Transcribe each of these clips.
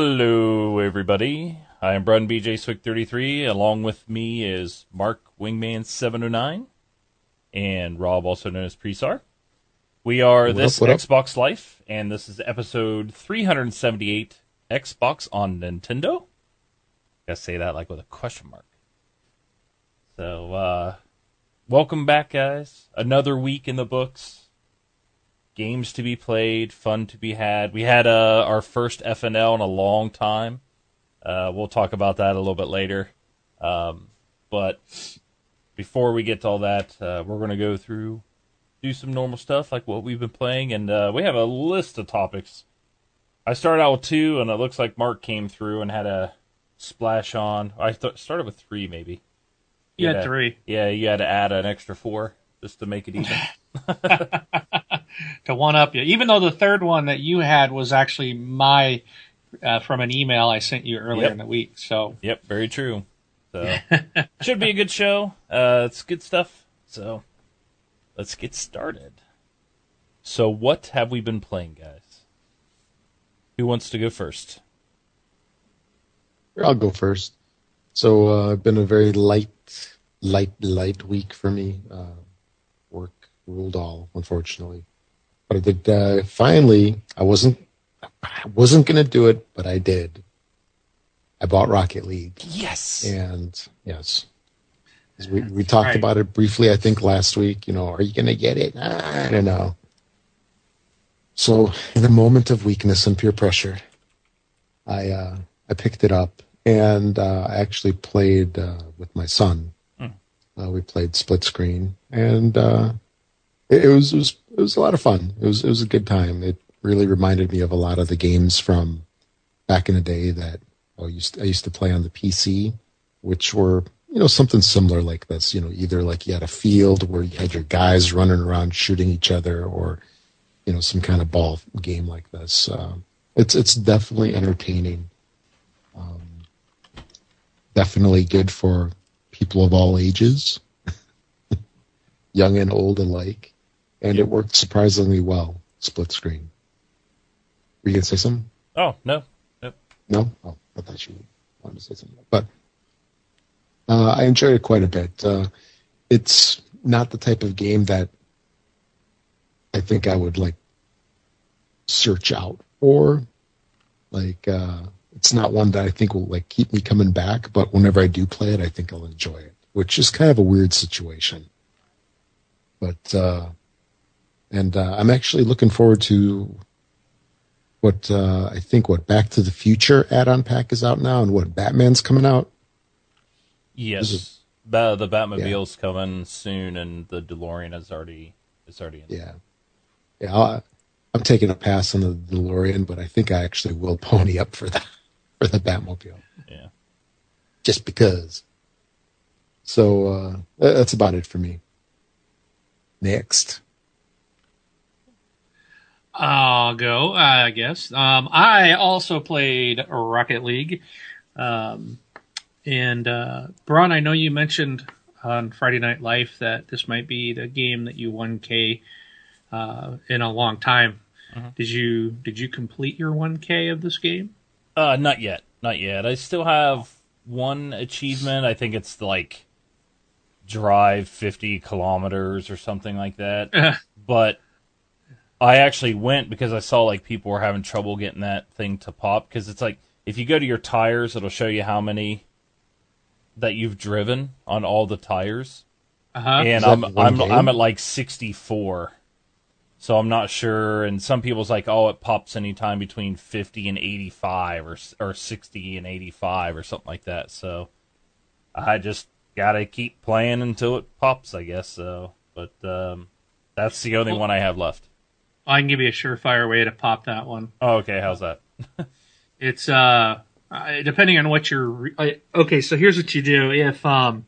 Hello, everybody. I am Brun BJ Swick 33. Along with me is Mark Wingman 709 and Rob, also known as Presar. We are What this up, what up? Xbox Life, and this is episode 378 Xbox on Nintendo. Gotta say that like with a question mark. So, uh, welcome back, guys. Another week in the books games to be played, fun to be had. We had uh, our first FNL in a long time. Uh, we'll talk about that a little bit later. Um, but before we get to all that, uh, we're going to go through, do some normal stuff like what we've been playing, and uh, we have a list of topics. I started out with two, and it looks like Mark came through and had a splash on. I th- started with three, maybe. You had Yeah. three Yeah, you had to add an extra four just to make it even. to one up you. Even though the third one that you had was actually my uh, from an email I sent you earlier Yep. in the week. So Yep, very true. So should be a good show. Uh, it's good stuff. So let's get started. So what have we been playing, guys? Who wants to go first? I'll go first. So uh, it's been a very light, light, light week for me. Uh, work ruled all, unfortunately. But I did uh, finally. I wasn't. I wasn't gonna do it, but I did. I bought Rocket League, Yes. and yes, 'Cause we we talked Right. about it briefly. I think last week. You know, are you gonna get it? I don't know. So, in a moment of weakness and peer pressure, I uh, I picked it up and uh, I actually played uh, with my son. Uh, we played split screen, and uh, it, it was it was it was a lot of fun. It was it was a good time. It really reminded me of a lot of the games from back in the day that I used I used to play on the PC, which were you know something similar like this. You know, either like you had a field where you had your guys running around shooting each other, or you know some kind of ball game like this. It's it's definitely entertaining. Um, definitely good for people of all ages, young and old alike, and it worked surprisingly well. Split screen. Were you gonna say something? Oh no. Nope. No? Oh, I thought you wanted to say something. But uh, I enjoyed it quite a bit. Uh, it's not the type of game that I think I would like search out for. Like, uh, it's not one that I think will like keep me coming back. But whenever I do play it, I think I'll enjoy it, which is kind of a weird situation. But uh, and uh, I'm actually looking forward to what uh, I think what Back to the Future add-on pack is out now, and what Batman's coming out. Yes. Is- Ba- the Batmobile's coming soon, and the DeLorean is already is already in. Yeah, yeah. I'll, I'm taking a pass on the DeLorean, but I think I actually will pony up for the for the Batmobile Yeah. just because. So uh, that's about it for me. Next, I'll go. I guess. Um, I also played Rocket League, um, and uh, Braun. I know you mentioned on Friday Night Life that this might be the game that you 1K uh, in a long time. Did you did you complete your 1K of this game? Uh, not yet, not yet. I still have one achievement. I think it's like drive 50 kilometers or something like that. but I actually went because I saw like people were having trouble getting that thing to pop because it's like if you go to your tires, it'll show you how many that you've driven on all the tires, Uh huh. and I'm I'm game? I'm at like 64. So I'm not sure, and some people's like, oh, it pops anytime between 50 and 85, or or 60 and 85, or something like that. So I just gotta keep playing until it pops, I guess. So, but um, that's the only Well- one I have left. I can give you a surefire way to pop that one. Oh, okay, how's that? It's uh, depending on what you're. Re- I- okay, so here's what you do. If um,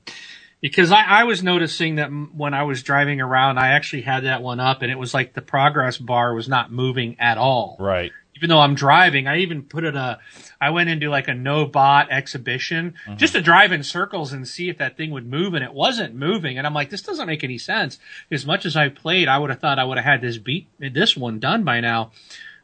because I, I was noticing that when I was driving around, I actually had that one up, and it was like the progress bar was not moving at all. Right. Even though I'm driving, I even put it a. I went into like a no bot exhibition just to drive in circles and see if that thing would move, and it wasn't moving. And I'm like, this doesn't make any sense. As much as I played, I would have thought I would have had this beat this one done by now.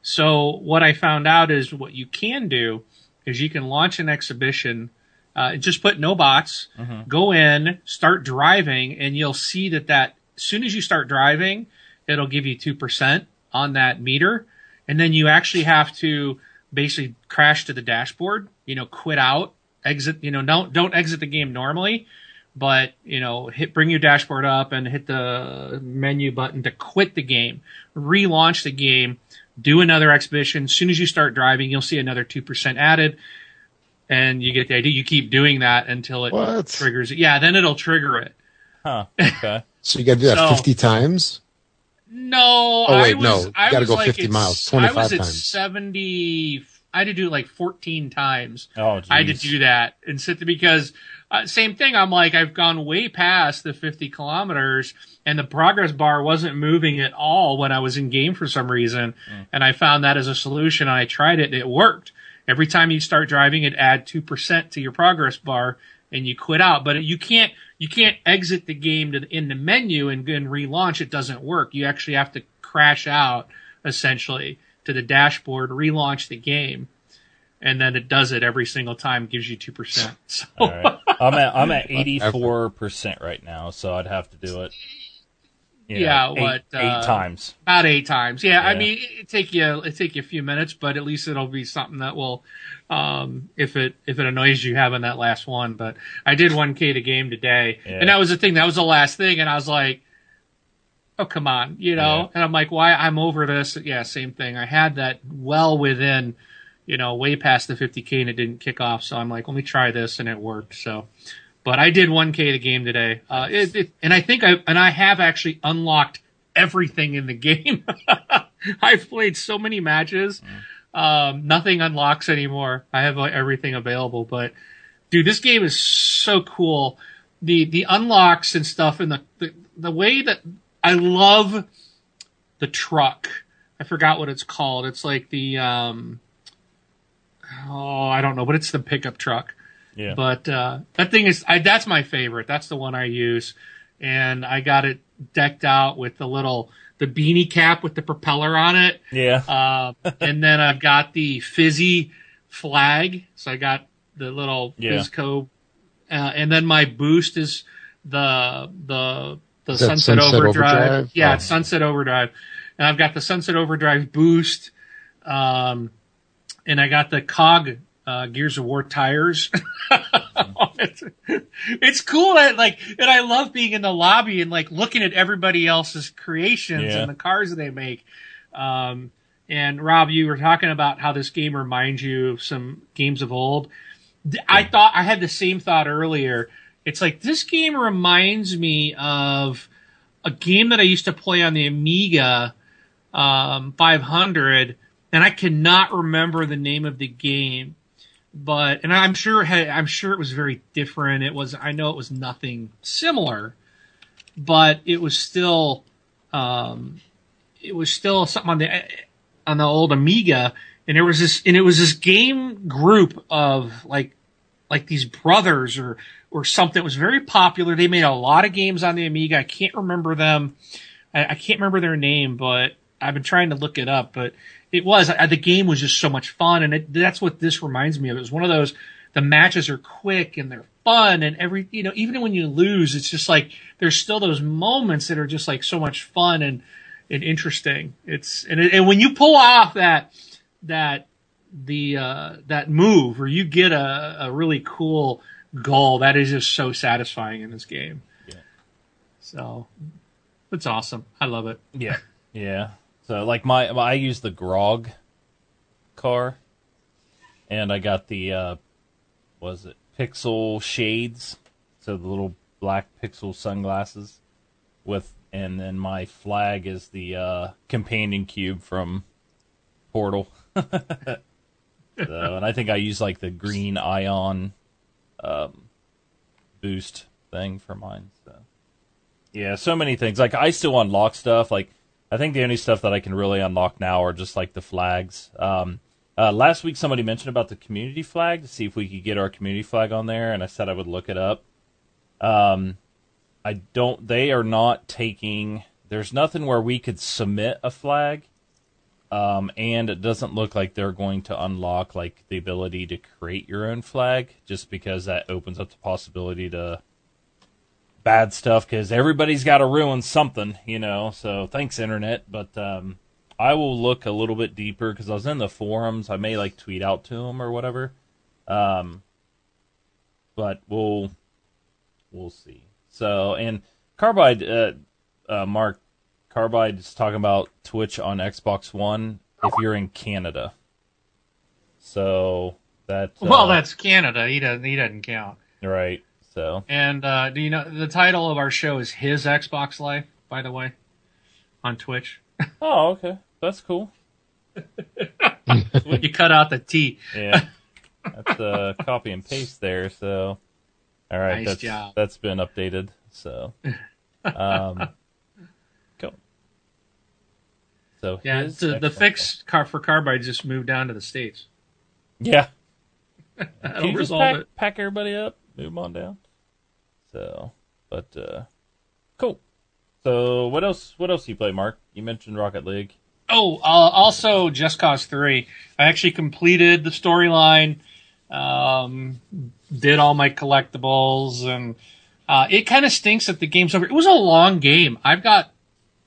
So what I found out is what you can do is you can launch an exhibition. Uh, just put no bots, go in, start driving, and you'll see that that as soon as you start driving, it'll give you two percent on that meter, and then you actually have to basically crash to the dashboard. You know, quit out, exit. You know, don't don't exit the game normally, but you know, hit bring your dashboard up and hit the menu button to quit the game, relaunch the game, do another exhibition. As soon as you start driving, you'll see another two percent added, and you get the idea. You keep doing that until it What? triggers it. Yeah, then it'll trigger it. Huh. Okay. So you got to do that So- 50 times? No, Oh, I wait, was, no. You I gotta was go like 50 at- miles, I was 25 at times. seventy. I had to do it like fourteen times. Oh, I had to do that and sit there because uh, same thing. I'm like I've gone way past the 50 kilometers, and the progress bar wasn't moving at all when I was in game for some reason. And I found that as a solution. And I tried it, and it worked. Every time you start driving, it add two percent to your progress bar, and you quit out. But you can't you can't exit the game to the, in the menu and, and relaunch. It doesn't work. You actually have to crash out essentially to the dashboard, relaunch the game, and then it does it every single time. Gives you two percent. So All right. I'm at I'm at eighty four percent right now, so I'd have to do it. Yeah, what, eight uh, times? about eight times. Yeah, I mean, it take you it take you a few minutes, but at least it'll be something that will, um, if it if it annoys you having that last one. But I did one k to game today, Yeah. and that was the thing. That was the last thing, and I was like, oh come on, you know. Yeah. And I'm like, why? I'm over this. Yeah, same thing. I had that well within, you know, way past the 50k, and it didn't kick off. So I'm like, let me try this, and it worked. So. But I did 1K the game today, uh, it, it, and I think I and I have actually unlocked everything in the game. I've played so many matches. Um, nothing unlocks anymore. I have like, everything available, but dude, this game is so cool. The the unlocks and stuff, and the the, the way that I love the truck. I forgot what it's called. It's like the um, oh, I don't know, but it's the pickup truck. Yeah. But uh, that thing is, I, that's my favorite. That's the one I use, and I got it decked out with the little the beanie cap with the propeller on it, yeah. uh, and then I've got the fizzy flag. So I got the little Yeah. Fizco, uh, and then my boost is the the the Sunset, Sunset Overdrive. Overdrive? Yeah, Oh. it's Sunset Overdrive, and I've got the Sunset Overdrive boost, um, and I got the Cog uh, Gears of War tires. it's, it's cool that like, and I love being in the lobby and like looking at everybody else's creations Yeah. and the cars that they make. Um, and Rob, you were talking about how this game reminds you of some games of old. I thought I had the same thought earlier. It's like this game reminds me of a game that I used to play on the Amiga um, 500, and I cannot remember the name of the game. But and I'm sure I'm sure it was very different. It was I know it was nothing similar, but it was still um, it was still something on the on the old Amiga, and there was this and it was this game group of like like these brothers or or something. It was very popular. They made a lot of games on the Amiga. I can't remember them. I, I can't remember their name, but I've been trying to look it up. But it was I, the game was just so much fun, and it, that's what this reminds me of. It was one of those. The matches are quick and they're fun, and every you know even when you lose, it's just like there's still those moments that are just like so much fun and and interesting. It's and it, and when you pull off that that the uh, that move or you get a, a really cool goal that is just so satisfying in this game. Yeah. So it's awesome. I love it. Yeah, yeah. So like my, I use the Grog car, and I got the uh, was it Pixel shades, so the little black Pixel sunglasses with, and then my flag is the uh, companion cube from Portal. so, and I think I use like the green ion um, boost thing for mine. So. Yeah, so many things. Like I still unlock stuff. Like I think the only stuff that I can really unlock now are just like the flags. Um, uh, last week somebody mentioned about the community flag to see if we could get our community flag on there, and I said I would look it up. Um, I don't. They are not taking. There's nothing where we could submit a flag. Um, and it doesn't look like they're going to unlock like the ability to create your own flag, just because that opens up the possibility to bad stuff. Because everybody's got to ruin something, you know. So thanks, internet. But um, I will look a little bit deeper because I was in the forums. I may like tweet out to them or whatever. Um, but we'll we'll see. So and Carbide, uh, uh, Mark Carbide is talking about Twitch on Xbox One if you're in Canada. So that uh, Well, that's Canada. He doesn't. He doesn't count. right. So And uh, do you know the title of our show is his Xbox Life? By the way, on Twitch. oh okay, that's cool. you cut out the T. Yeah, that's a copy and paste there. So all right, Nice that's job. that's been updated. So um, cool. So Yeah, the, the fix car for Carbide just moved down to the states. Yeah. That'll Can you just resolve pack, it. pack everybody up, move 'em on down. So, but uh cool. So, what else? What else do you play, Mark? You mentioned Rocket League. Oh, uh, also Just Cause Three. I actually completed the storyline, um, did all my collectibles, and uh, it kind of stinks that the game's over. It was a long game. I've got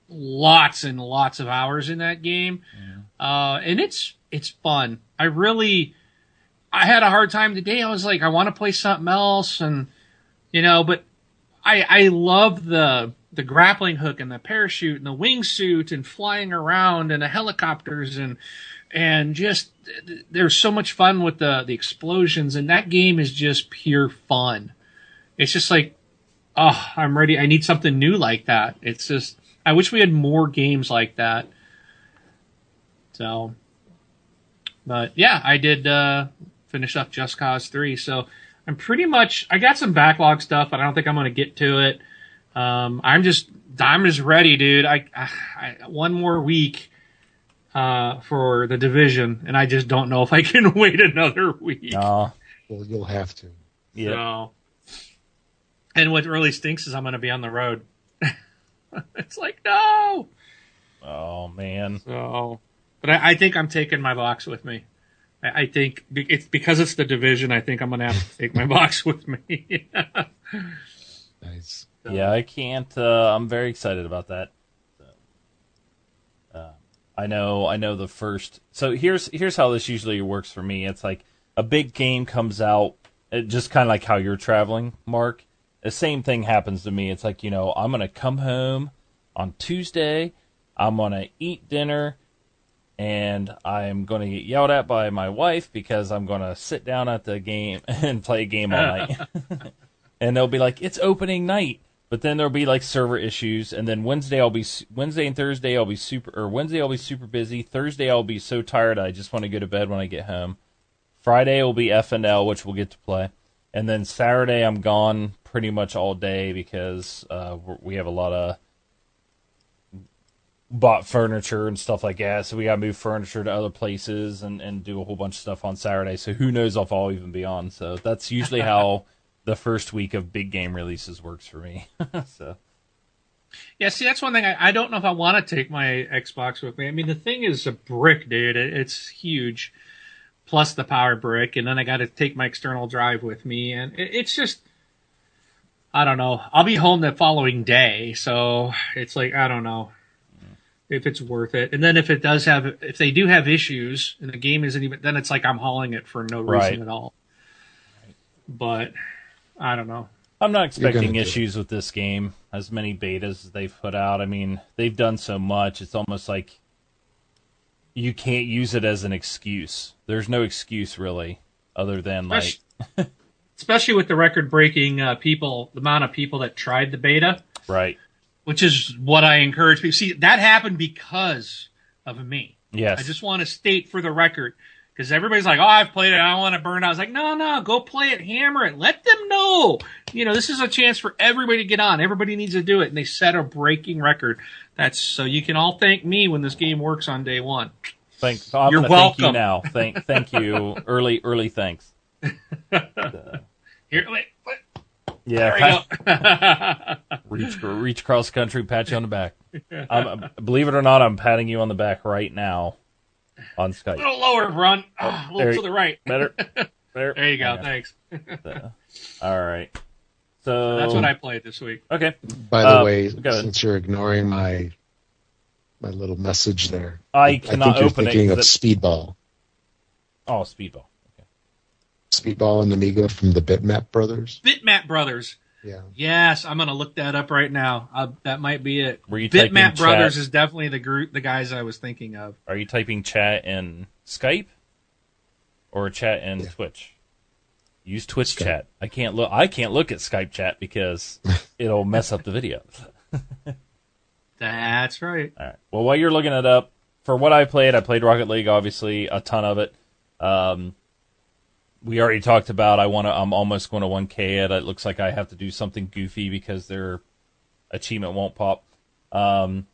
lots and lots of hours in that game, uh, and it's it's fun. I really, I had a hard time today. I was like, I want to play something else, and you know, but I I love the the grappling hook and the parachute and the wingsuit and flying around and the helicopters and and just there's so much fun with the the explosions and that game is just pure fun. It's just like oh, I'm ready. I need something new like that. It's just I wish we had more games like that. So but yeah, I did uh finish up Just Cause 3. So I'm pretty much I got some backlog stuff, but I don't think I'm going to get to it. Um, I'm just I'm just ready, dude. I, I one more week uh, for the division, and I just don't know if I can wait another week. Oh, Well, you'll have to. yeah. So, and what really stinks is I'm going to be on the road. it's like no. Oh man. So, but I, I think I'm taking my box with me. I, I think it's because it's the division. I think I'm going to have to take my box with me. Nice. Yeah, I can't. Uh, I'm very excited about that. So, uh, I know. I know the first. So here's here's how this usually works for me. It's like a big game comes out, it just kind of like how you're traveling, Mark. The same thing happens to me. It's like you know I'm gonna come home on Tuesday. I'm gonna eat dinner. And I'm going to get yelled at by my wife because I'm going to sit down at the game and play a game all night. and they'll be like, "It's opening night," but then there'll be like server issues, and then Wednesday I'll be Wednesday and Thursday I'll be super, or Wednesday I'll be super busy. Thursday I'll be so tired I just want to go to bed when I get home. Friday will be FNL, which we'll get to play, and then Saturday I'm gone pretty much all day because uh, we have a lot of bought furniture and stuff like that. So we got to move furniture to other places and, and do a whole bunch of stuff on Saturday. So who knows if I'll even be on. So that's usually how the first week of big game releases works for me. so Yeah, see, that's one thing. I, I don't know if I want to take my Xbox with me. I mean, the thing is a brick, dude. It, it's huge, plus the power brick, and then I got to take my external drive with me, and it, it's just, I don't know. I'll be home the following day, so it's like I don't know if it's worth it. And then if it does have, if they do have issues, and the game isn't even, then it's like I'm hauling it for no reason at all. But I don't know. I'm not expecting issues with this game. As many betas as they've put out, I mean, they've done so much. It's almost like you can't use it as an excuse. There's no excuse really, other than like Especially- especially with the record-breaking uh, people, the amount of people that tried the beta, right. Which is what I encourage people. See, that happened because of me. Yes. I just want to state for the record because everybody's like, "Oh, I've played it. I don't want to burn out." I was like, "No, no, go play it, hammer it, let them know." You know, this is a chance for everybody to get on. Everybody needs to do it, and they set a breaking record. That's so you can all thank me when this game works on day one. Thank, I'm You're gonna thank you welcome. now. Thank, thank you. early, early thanks. Here, wait, Yeah, there pat- we reach reach across country, pat you on the back. Um, believe it or not, I'm patting you on the back right now. on Skype. A little lower, Ron. Ah, a there little you- to the right. Better. There, There you go. Yeah. Thanks. So, all right. So That's what I played this week. Okay. By the Uh, way, since you're ignoring my my little message there, I cannot think you're open it thinking of 'cause Speedball. Oh, Speedball. Okay. Speedball and Amiga from the Bitmap brothers. Bitmap Brothers. Yeah. Yes, I'm gonna look that up right now. Uh, that might be it. Were you typing Bitmap Brothers chat? is definitely the group, the guys I was thinking of. Are you typing chat in Skype or chat in Yeah. Twitch? Use Twitch Skype. chat. I can't look. I can't look at Skype chat because it'll mess up the video. That's right. All right. Well, while you're looking it up, for what I played, I played Rocket League, obviously a ton of it. Um, we already talked about. I want to. I'm almost going to 1K it. It looks like I have to do something goofy because their achievement won't pop. Um,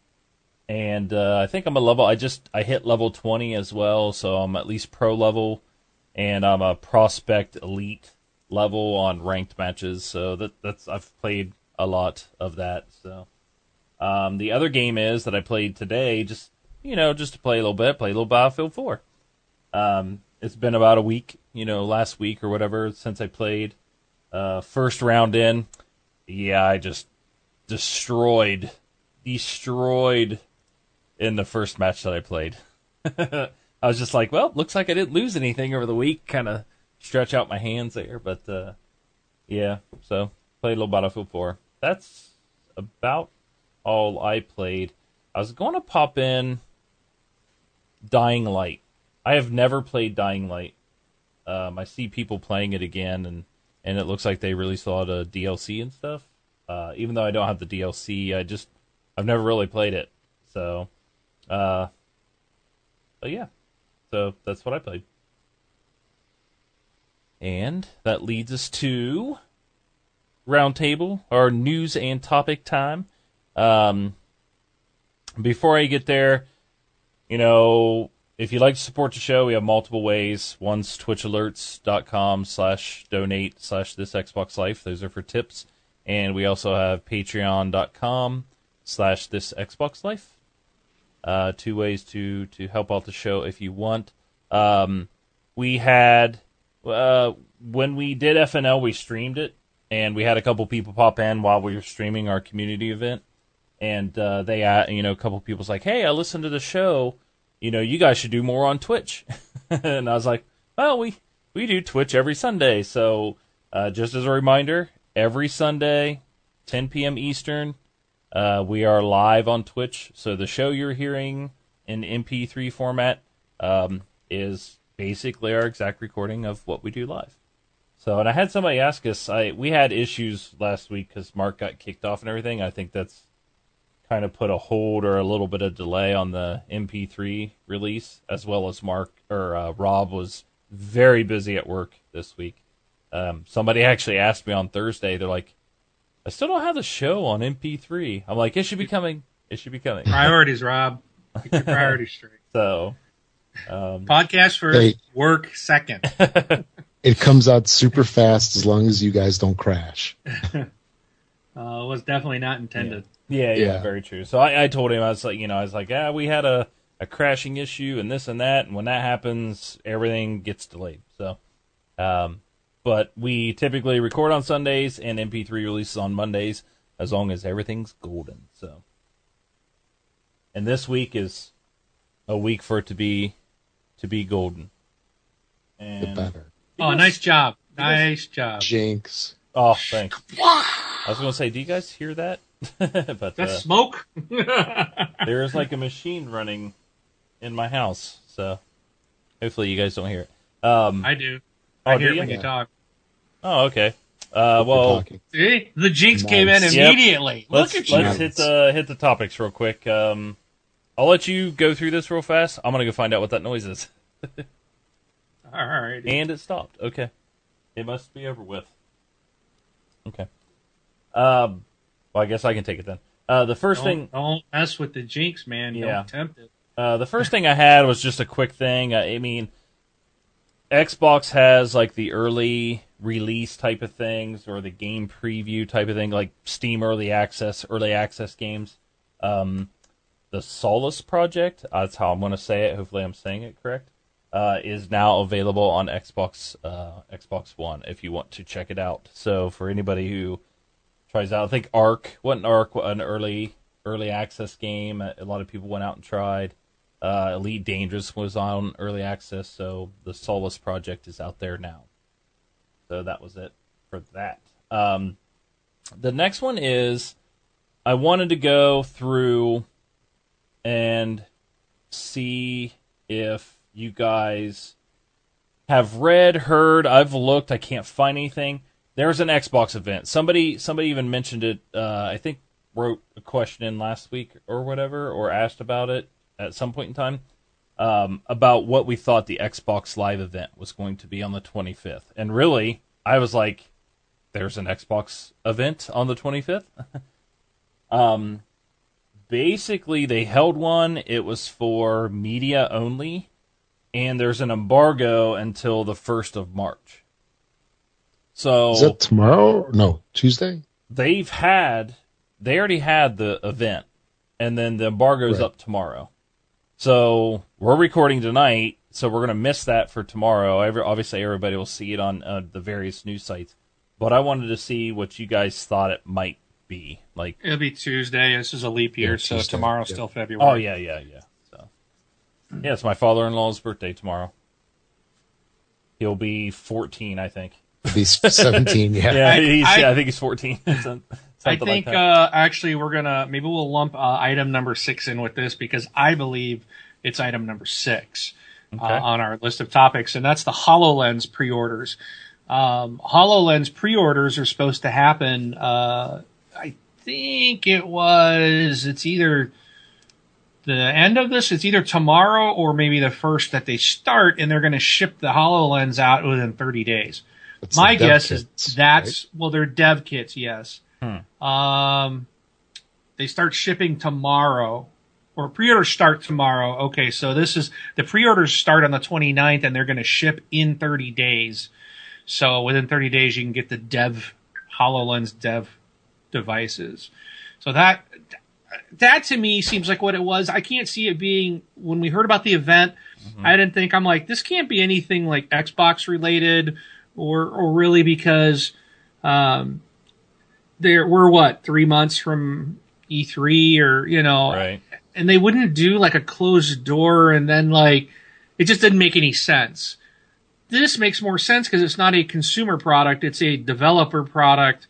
and uh, I think I'm a level. I just I hit level 20 as well, so I'm at least pro level, and I'm a prospect elite level on ranked matches. So that that's I've played a lot of that. So. Um, the other game is that I played today, just you know, just to play a little bit, play a little Battlefield 4. Um, it's been about a week, you know, last week or whatever since I played. Uh, first round in, yeah, I just destroyed, destroyed in the first match that I played. I was just like, well, looks like I didn't lose anything over the week. Kind of stretch out my hands there, but uh, yeah. So played a little Battlefield 4. That's about all I played. I was going to pop in Dying Light. I have never played Dying Light. Um, I see people playing it again, and and it looks like they released a lot of DLC and stuff. Uh, even though I don't have the DLC, I just I've never really played it. So, uh, but yeah, so that's what I played. And that leads us to roundtable or news and topic time. Um, before I get there, you know, if you'd like to support the show, we have multiple ways. One's twitchalerts.com slash donate slash this Xbox Life. Those are for tips. And we also have patreon.com slash this Xbox Life. Uh, two ways to, to help out the show if you want. Um, we had, uh, when we did FNL, we streamed it. And we had a couple people pop in while we were streaming our community event and uh, they, uh, you know, a couple people's like, "Hey, I listened to the show. You know, you guys should do more on Twitch." and I was like, "Well, we we do Twitch every Sunday, so uh, just as a reminder, every Sunday, 10 p.m. Eastern, uh, we are live on Twitch. So the show you're hearing in MP3 format um, is basically our exact recording of what we do live." So, and I had somebody ask us. I we had issues last week because Mark got kicked off and everything. I think that's kind of put a hold or a little bit of delay on the MP3 release, as well as Mark or uh, Rob was very busy at work this week. Um, somebody actually asked me on Thursday. They're like, "I still don't have the show on MP3." I'm like, "It should be coming. It should be coming." Priorities, Rob. Get your priorities straight. So, um, Podcast first, Hey. work second. It comes out super fast as long as you guys don't crash. Uh, was definitely not intended. Yeah, yeah, Yeah. very true. So I, I told him I was like, you know, I was like, yeah, we had a, a crashing issue and this and that, and when that happens, everything gets delayed. So, um, but we typically record on Sundays and MP3 releases on Mondays, as long as everything's golden. So, and this week is a week for it to be to be golden. The better. Oh, nice job. Nice job. Jinx. oh, thanks. I was gonna say, do you guys hear that? but That's uh, smoke. there is like a machine running in my house, so hopefully you guys don't hear it. Um, I do. oh, I hear do it you? when you Yeah. talk. Oh, okay. Uh, well. See, the jinx came in Nice. Yep. immediately. let's Look at you. let's hit the hit the topics real quick. Um, I'll let you go through this real fast. I'm gonna go find out what that noise is, All right. and it stopped. Okay, it must be over with. Okay. Um, well, I guess I can take it then. Uh, the 1st thing Don't, mess with the jinx, man. Yeah. Don't tempt it. Uh, the first thing I had was just a quick thing. Uh, I mean, Xbox has like the early release type of things or the game preview type of thing, like Steam early access, early access games. Um, the Solus project. That's how I'm going to say it. Hopefully, I'm saying it correct. Uh, is now available on Xbox uh, Xbox One if you want to check it out. So for anybody who tries out, I think Ark, what an Ark, an early early access game. A lot of people went out and tried. Uh, Elite Dangerous was on early access, so the Solus project is out there now. So that was it for that. Um, the next one is I wanted to go through and see if you guys have read, heard, I've looked, I can't find anything. There's an Xbox event. Somebody somebody even mentioned it uh, I think wrote a question in last week or whatever or asked about it at some point in time um, about what we thought the Xbox Live event was going to be on the 25th. And really, I was like there's an Xbox event on the 25th. um, basically, they held one. It was for media only, and there's an embargo until the 1st of March. So Is that tomorrow? No, Tuesday. they've had, they already had the event, and then the embargo's Right. up tomorrow. So we're recording tonight, so we're gonna miss that for tomorrow. Every, obviously, everybody will see it on uh, the various news sites. But I wanted to see what you guys thought it might be. Like, It'll be Tuesday. This is a leap year, Yeah, so Tuesday, tomorrow's yeah. still February. oh yeah, yeah, yeah. So, yeah, it's my father-in-law's birthday tomorrow. He'll be 14, I think. It'd 17. Yeah. Yeah, I- he's, I- yeah, I think he's 14. Something I like think that. uh, actually we're gonna maybe we'll lump uh, item number six in with this because I believe it's item number six uh, on our list of topics, and that's the Hololens pre-orders. Um, Hololens pre-orders are supposed to happen. Uh, I think it was. It's either the end of this. It's either tomorrow or maybe the first that they start, and they're going to ship the Hololens out within 30 days. It's My guess kits, is that's well, they're dev kits, yes. Hmm. Um, they start shipping tomorrow, or pre-orders start tomorrow. Okay, so this is the pre-orders start on the 29th, and they're going to ship in 30 days. So within 30 days, you can get the dev Hololens dev devices. So that that to me seems like what it was. I can't see it being when we heard about the event. I didn't think I'm like this can't be anything like Xbox related or or really because um there we're what three months from E3 or you know right. and they wouldn't do like a closed door and then like it just didn't make any sense. This makes more sense because it's not a consumer product; it's a developer product,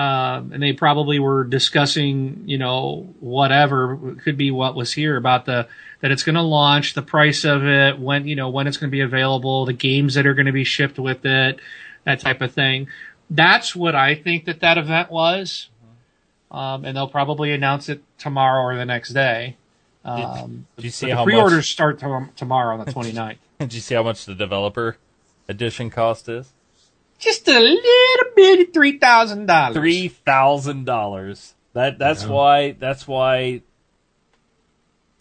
um, and they probably were discussing, you know, whatever it could be what was here about the that it's going to launch, the price of it, when you know when it's going to be available, the games that are going to be shipped with it, that type of thing. That's what I think that that event was, um, and they'll probably announce it tomorrow or the next day. Um, Did you see but the how pre-orders much? start to- tomorrow on the 29th. Did you see how much the developer edition cost is? Just a little bit, of three thousand dollars. Three thousand dollars. That that's Yeah. why that's why.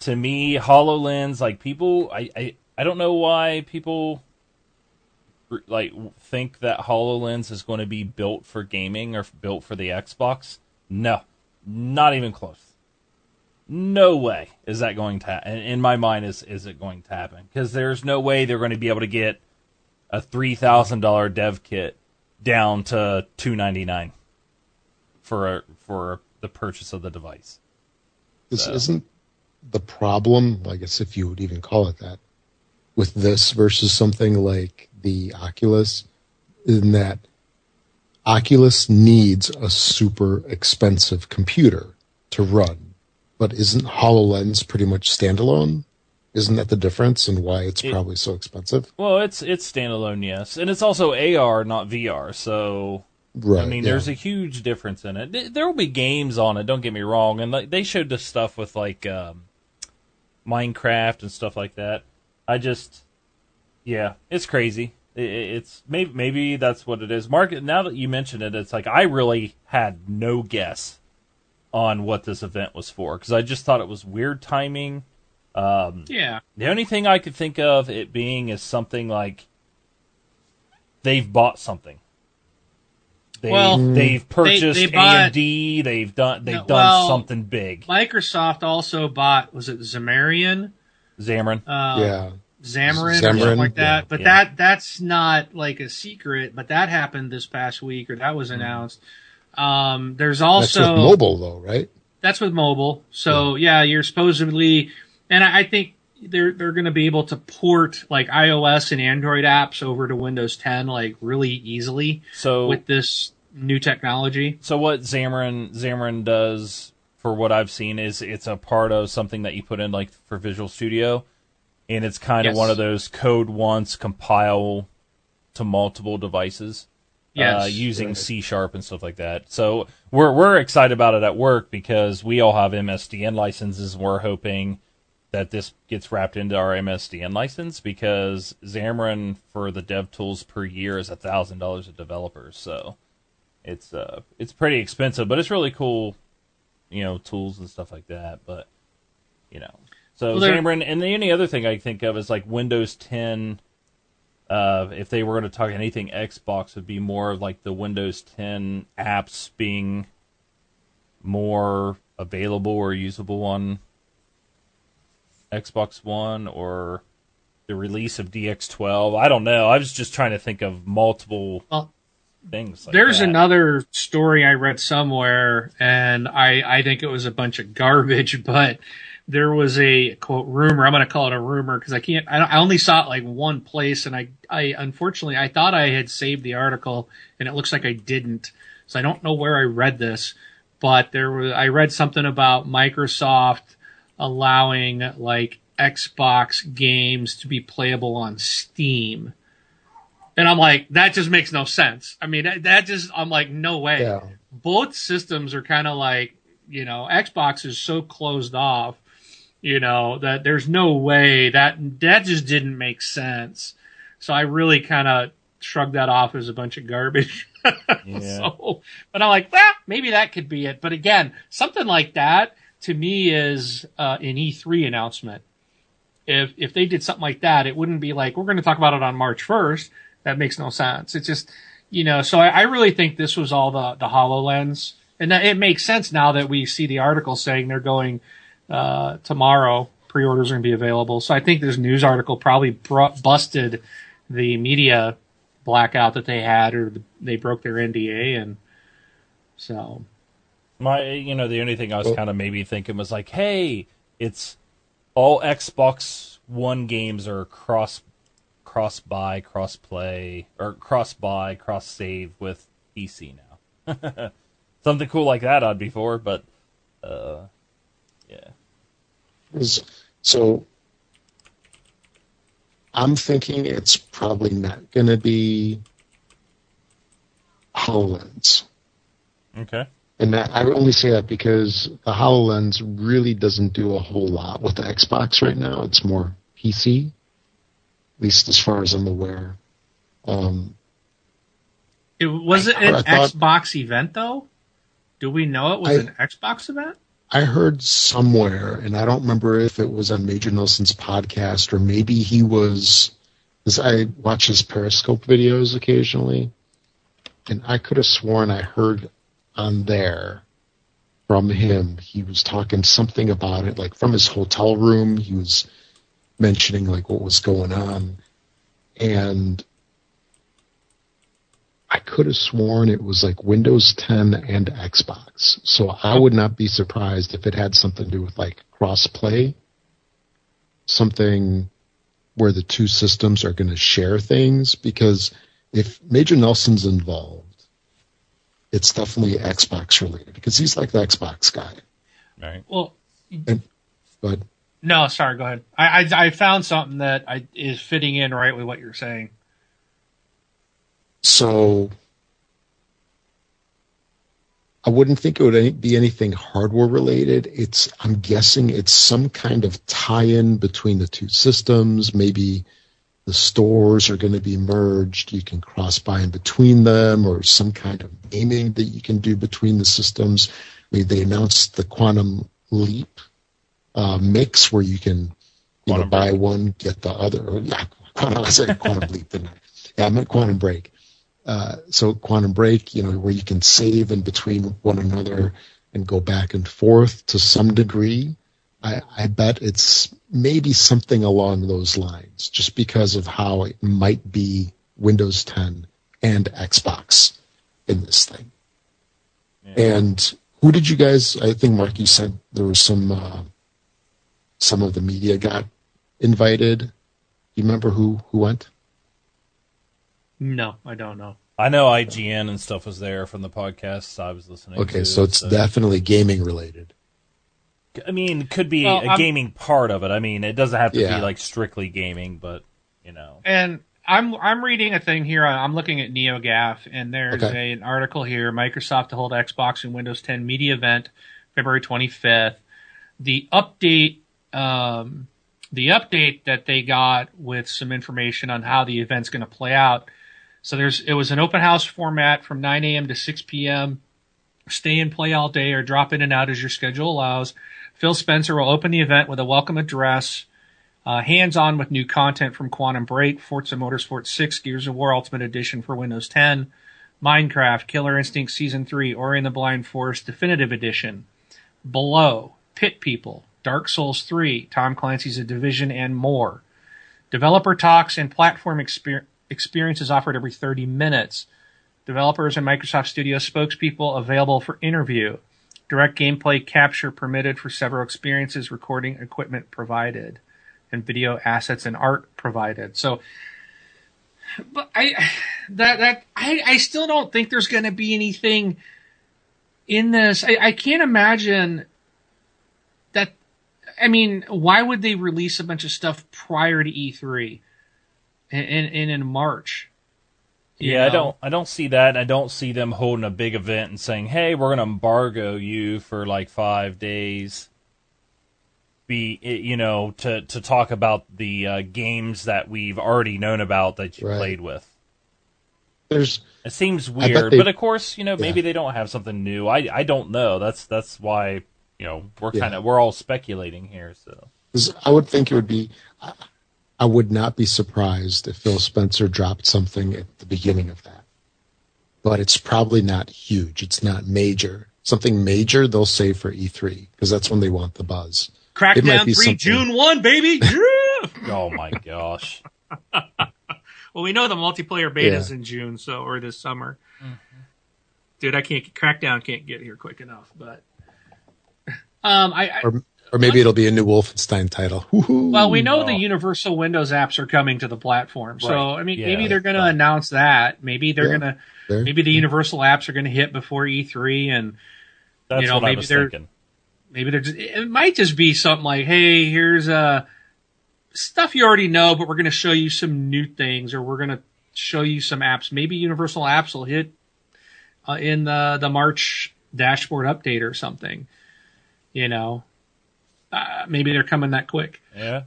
To me, Hololens, like people, I, I I don't know why people like think that Hololens is going to be built for gaming or built for the Xbox. No, not even close. No way is that going to happen. In my mind, is is it going to happen? Because there's no way they're going to be able to get a three thousand dollar dev kit down to two ninety nine for for the purchase of the device. This So- isn't the problem, I guess if you would even call it that, with this versus something like the Oculus, in that Oculus needs a super expensive computer to run. But isn't HoloLens pretty much standalone? Isn't that the difference and why it's It- probably so expensive? Well, it's it's standalone, yes, and it's also AR, not VR. So Right. I mean, yeah. there's a huge difference in it. There will be games on it. Don't get me wrong, and like they showed this stuff with like um, Minecraft and stuff like that. I just, yeah, it's crazy. I- I it's maybe maybe that's what it is. Mark, now that you mention it, it's like I really had no guess on what this event was for because I just thought it was weird timing. Um, Yeah, the only thing I could think of it being is something like they've bought something. They, Well, they've purchased they bought- AMD. They've done they've No, done well- something big. Microsoft also bought was it Zamarian? Xamarin. Uh, yeah. Xamarin, or something like that. yeah. But Yeah. that that's not like a secret. But that happened this past week, or that was announced. Um, there's That's also with mobile though, right? That's with mobile. So yeah, you're supposedly, and I I think they're they're going to be able to port like iOS and Android apps over to Windows 10 like really easily So with this new technology. So what Xamarin Xamarin does, for what I've seen, is it's a part of something that you put in like for Visual Studio, and it's kind of one of those code once compile to multiple devices. Yes. uh, using Right. C sharp and stuff like that. So we're we're excited about it at work because we all have MSDN licenses. We're hoping that this gets wrapped into our MSDN license because Xamarin for the dev tools per year is a thousand dollars a developer. So it's uh it's pretty expensive, but it's really cool, you know, tools and stuff like that. But you know, so Well, Xamarin and the only other thing I think of is like Windows 10. Uh, if they were going to talk anything Xbox, would be more like the Windows 10 apps being more available or usable on Xbox One or the release of DX12. I don't know. I was just trying to think of multiple Well, things. Like There's that. another story I read somewhere, and I, I think it was a bunch of garbage, but there was a quote rumor. I'm going to call it a rumor because I can't. I, I only saw it like one place, and I, I unfortunately I thought I had saved the article, and it looks like I didn't. So I don't know where I read this, but there was I read something about Microsoft allowing like Xbox games to be playable on Steam. And I'm like, that just makes no sense. I mean, that, that just, I'm like, no way. Yeah. Both systems are kind of like, you know, Xbox is so closed off, you know, that there's no way that, that just didn't make sense. So I really kind of shrugged that off as a bunch of garbage. Yeah. So, but I'm like, well, maybe that could be it. But again, something like that to me is uh, an E3 announcement. If if they did something like that, it wouldn't be like we're going to talk about it on March 1st. That makes no sense. It's just you know. So I, I really think this was all the the Hololens, and that it makes sense now that we see the article saying they're going uh, tomorrow. Pre-orders are going to be available. So I think this news article probably brought, busted the media blackout that they had, or they broke their NDA, and so My, you know, the only thing I was kind of maybe thinking was like, hey, it's all Xbox One games are cross cross buy, cross play, or cross buy, cross save with PC now. Something cool like that I'd be for, but uh, yeah, So I'm thinking it's probably not going to be HoloLens. okay, And that, I only say that because the HoloLens really doesn't do a whole lot with the Xbox right now. It's more PC, at least as far as I'm aware. Um, it was it an thought- Xbox event though? Do we know it was I- an Xbox event? I heard somewhere, and I don't remember if it was on Major Nelson's podcast or maybe he was, because I watch his Periscope videos occasionally, and I could have sworn I heard on there from him he was talking something about it, like from his hotel room. He was mentioning like what was going on, and I could have sworn it was like Windows 10 and Xbox. So I would not be surprised if it had something to do with like cross-play, something where the two systems are going to share things. Because if Major Nelson's involved, it's definitely Xbox related because he's like the Xbox guy. right. Well, But no, sorry, go ahead. I I, I found something that I, is fitting in right with what you're saying. So I wouldn't think it would any, be anything hardware related. It's I'm guessing it's some kind of tie-in between the two systems. Maybe the stores are going to be merged. You can cross buy in between them, or some kind of gaming that you can do between the systems. I mean, they announced the Quantum Leap uh, mix where you can you know buy one get the other. Or, yeah, quantum, I said Quantum Leap. Didn't I? Yeah, I meant Quantum Break uh, so Quantum Break, you know, where you can save in between one another and go back and forth to some degree. I, I bet it's maybe something along those lines, just because of how it might be Windows 10 and Xbox in this thing. Yeah. And who did you guys? I think Mark, you said there was some uh, some of the media got invited. You remember who who went? No, I don't know. I know IGN and stuff was there from the podcasts I was listening okay, to. so it's so. definitely gaming related. I mean, could be well, a I'm, gaming part of it. I mean, it doesn't have to yeah. be like strictly gaming, but you know. And I'm I'm reading a thing here. I'm looking at NeoGAF, and there's okay. a, an article here: Microsoft to hold Xbox and Windows 10 media event February 25th. The update, um, the update that they got with some information on how the event's going to play out so there's it was an open house format from 9 a.m. to 6 p.m. Stay and play all day or drop in and out as your schedule allows. Phil Spencer will open the event with a welcome address. Uh, hands on with new content from Quantum Break, Forza Motorsport 6, Gears of War Ultimate Edition for Windows 10, Minecraft, Killer Instinct Season 3, Ori and the Blind Forest Definitive Edition, Below, Pit People, Dark Souls 3, Tom Clancy's A Division, and more. Developer talks and platform experience experience is offered every 30 minutes. Developers and Microsoft Studio spokespeople available for interview. Direct gameplay capture permitted for several experiences, recording equipment provided, and video assets and art provided. So, but I that that I, I still don't think there's going to be anything in this. I, I can't imagine that. I mean, why would they release a bunch of stuff prior to E3? and, and, in March. Yeah, know? I don't I don't see that. I don't see them holding a big event and saying, "Hey, we're going to embargo you for like 5 days." Be you know to to talk about the uh, games that we've already known about that you right. played with. There's it seems weird, they, but of course, you know, maybe yeah. they don't have something new. I I don't know. That's that's why you know we're kind of yeah. we're all speculating here. So I would think it would be. I would not be surprised if Phil Spencer dropped something at the beginning of that. But it's probably not huge. It's not major. Something major they'll save for E3 because that's when they want the buzz. Crackdown 3 something... June 1, baby. oh my gosh. well, we know the multiplayer beta's yeah. in June, so or this summer. Mm-hmm. Dude, I can't Crackdown can't get here quick enough, but um, I, I or, or maybe it'll be a new Wolfenstein title. Woo-hoo. Well, we know oh. the Universal Windows apps are coming to the platform, so right. I mean, yeah, maybe they're going to announce that. Maybe they're yeah, going to, maybe the Universal apps are going to hit before E3, and That's you know, maybe they're, thinking. maybe they're. Just, it might just be something like, hey, here's uh stuff you already know, but we're going to show you some new things, or we're going to show you some apps. Maybe Universal apps will hit uh, in the the March dashboard update or something. You know, uh, maybe they're coming that quick. Yeah.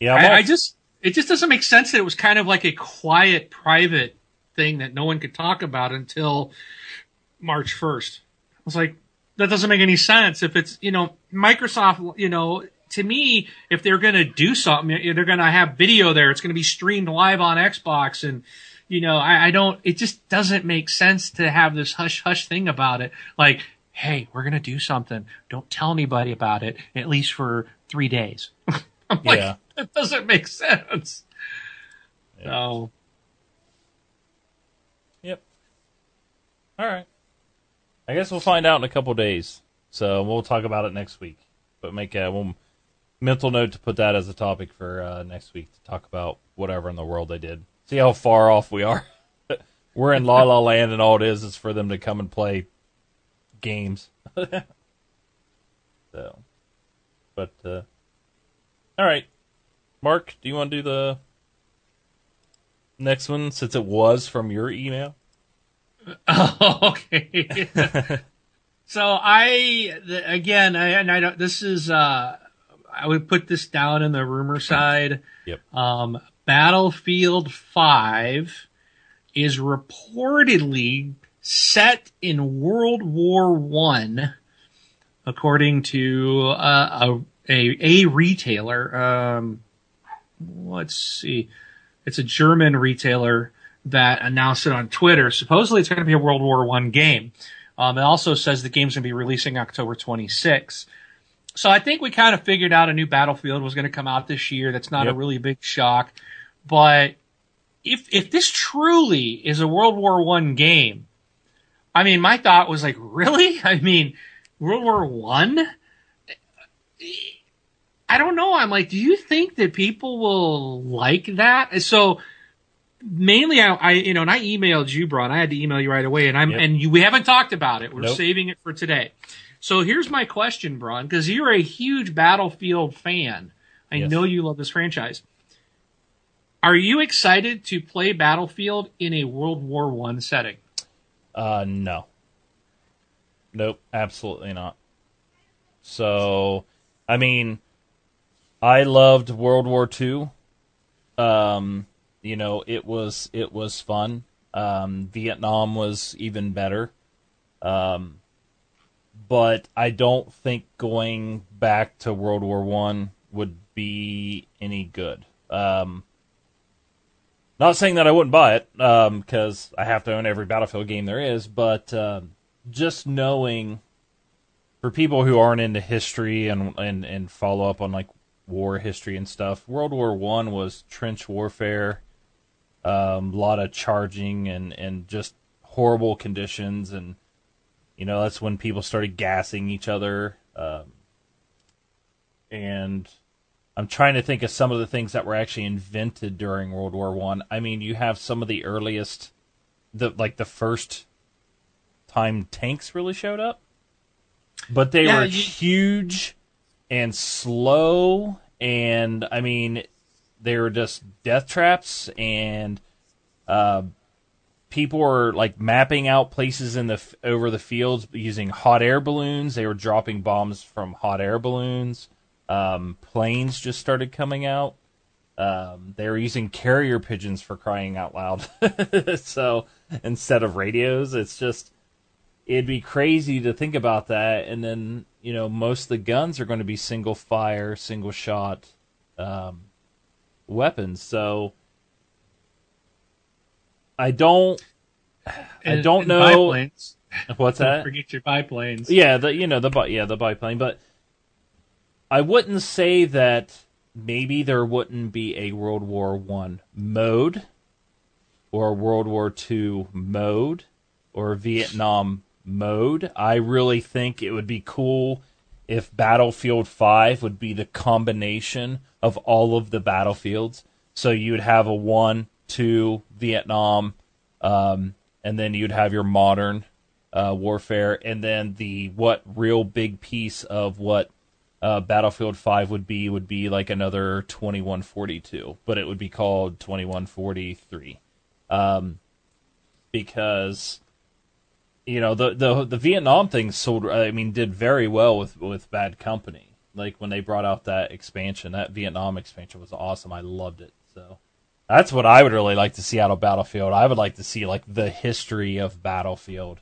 Yeah. I, I, just it just doesn't make sense that it was kind of like a quiet, private thing that no one could talk about until March first. I was like, that doesn't make any sense. If it's you know Microsoft, you know. To me, if they're going to do something, they're going to have video there. It's going to be streamed live on Xbox, and you know, I, I, don't. It just doesn't make sense to have this hush hush thing about it. Like, hey, we're going to do something. Don't tell anybody about it, at least for three days. I'm like, yeah. that doesn't make sense. Yeah. So. Yep. All right. I guess we'll find out in a couple days. So we'll talk about it next week. But make a we'll, mental note to put that as a topic for uh, next week to talk about whatever in the world they did. See how far off we are. We're in La La Land, and all it is is for them to come and play games. so, but uh, all right, Mark, do you want to do the next one since it was from your email? Oh, okay. so I the, again, I, and I don't. This is uh, I would put this down in the rumor side. Yep. Um, Battlefield Five is reportedly set in World War One, according to uh, a, a, a retailer. Um, let's see, it's a German retailer that announced it on Twitter. Supposedly, it's going to be a World War One game. Um, it also says the game's going to be releasing October 26. So I think we kind of figured out a new Battlefield was going to come out this year. That's not Yep. a really big shock, but if if this truly is a World War One game, I mean, my thought was like, really? I mean, World War One? I don't know. I'm like, do you think that people will like that? So mainly, I, I you know, and I emailed you, Brun. I had to email you right away, and I'm Yep. and you, we haven't talked about it. We're Nope. saving it for today. So here's my question, Brun, because you're a huge Battlefield fan. I Yes. know you love this franchise. Are you excited to play Battlefield in a World War One setting? Uh, no. Nope, absolutely not. So, I mean, I loved World War II. Um, you know, it was it was fun. Um, Vietnam was even better. Um, but I don't think going back to World War One would be any good. Um, not saying that I wouldn't buy it, because I have to own every Battlefield game there is, but um just knowing for people who aren't into history and, and, and follow up on like war history and stuff, World War One was trench warfare, um, a lot of charging and, and just horrible conditions, and you know that's when people started gassing each other. Um, and I'm trying to think of some of the things that were actually invented during World War One. I. I mean, you have some of the earliest, the like the first time tanks really showed up, but they Yeah, were you- huge and slow, and I mean, they were just death traps, and uh, people were like mapping out places in the over the fields using hot air balloons. They were dropping bombs from hot air balloons. Um, planes just started coming out. Um, they were using carrier pigeons for crying out loud. so instead of radios, it's just it'd be crazy to think about that. And then you know most of the guns are going to be single fire, single shot um, weapons. So I don't. I don't know biplanes. what's that. forget your biplanes. Yeah, the you know the yeah the biplane, but I wouldn't say that maybe there wouldn't be a World War One mode, or a World War Two mode, or Vietnam mode. I really think it would be cool if Battlefield Five would be the combination of all of the battlefields. So you'd have a one, two, Vietnam, um, and then you'd have your modern uh, warfare, and then the what real big piece of what uh, Battlefield Five would be would be like another twenty one forty two, but it would be called twenty one forty three, um, because you know the the the Vietnam thing sold. I mean, did very well with with Bad Company. Like when they brought out that expansion, that Vietnam expansion was awesome. I loved it. So that's what I would really like to see out of Battlefield. I would like to see like the history of Battlefield.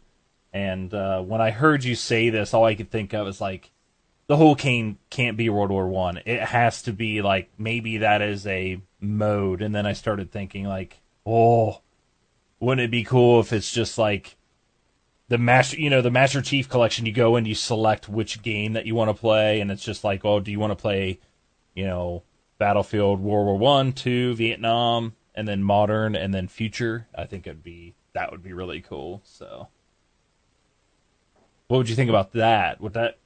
And uh, when I heard you say this, all I could think of is like the whole game can't be World War One. It has to be like maybe that is a mode. And then I started thinking like, oh, wouldn't it be cool if it's just like the master, you know, the Master Chief Collection? You go and you select which game that you want to play, and it's just like, oh, do you want to play, you know, Battlefield World War One, Two, Vietnam, and then modern, and then future? I think it'd be that would be really cool. So. What would you think about that? Would that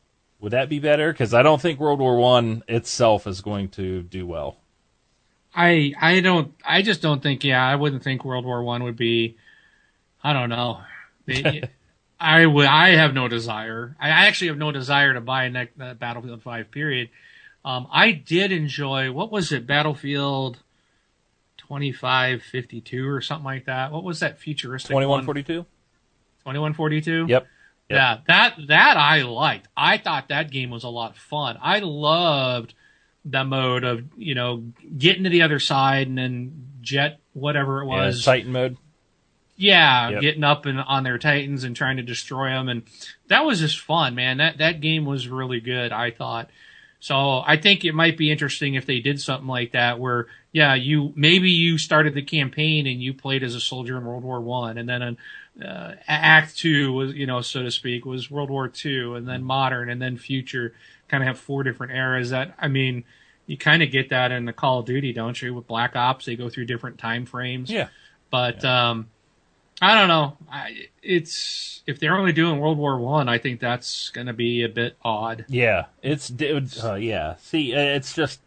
would that be better? Because I don't think World War One itself is going to do well. I I don't I just don't think yeah I wouldn't think World War One would be I don't know They- I would I have no desire I actually have no desire to buy a neck uh, Battlefield Five period. Um, I did enjoy what was it Battlefield twenty five fifty two or something like that. What was that futuristic Twenty one one? forty two. Twenty one forty two. Yep. Yep. Yeah, that that I liked. I thought that game was a lot of fun. I loved the mode of you know getting to the other side and then jet whatever it Yeah, was. Titan mode. yeah, Yep. getting up and on their titans and trying to destroy them, and that was just fun, man. That that game was really good. I thought. So I think it might be interesting if they did something like that, where yeah, you maybe you started the campaign and you played as a soldier in World War One, and then an, uh, Act Two was you know so to speak was World War Two, and then modern, and then future. Kind of have four different eras. That I mean, you kind of get that in the Call of Duty, don't you? With Black Ops, they go through different time frames. Yeah. But um, I don't know. I, it's if they're only doing World War One, I, I think that's going to be a bit odd. Yeah, it's uh, yeah. See, uh, it's just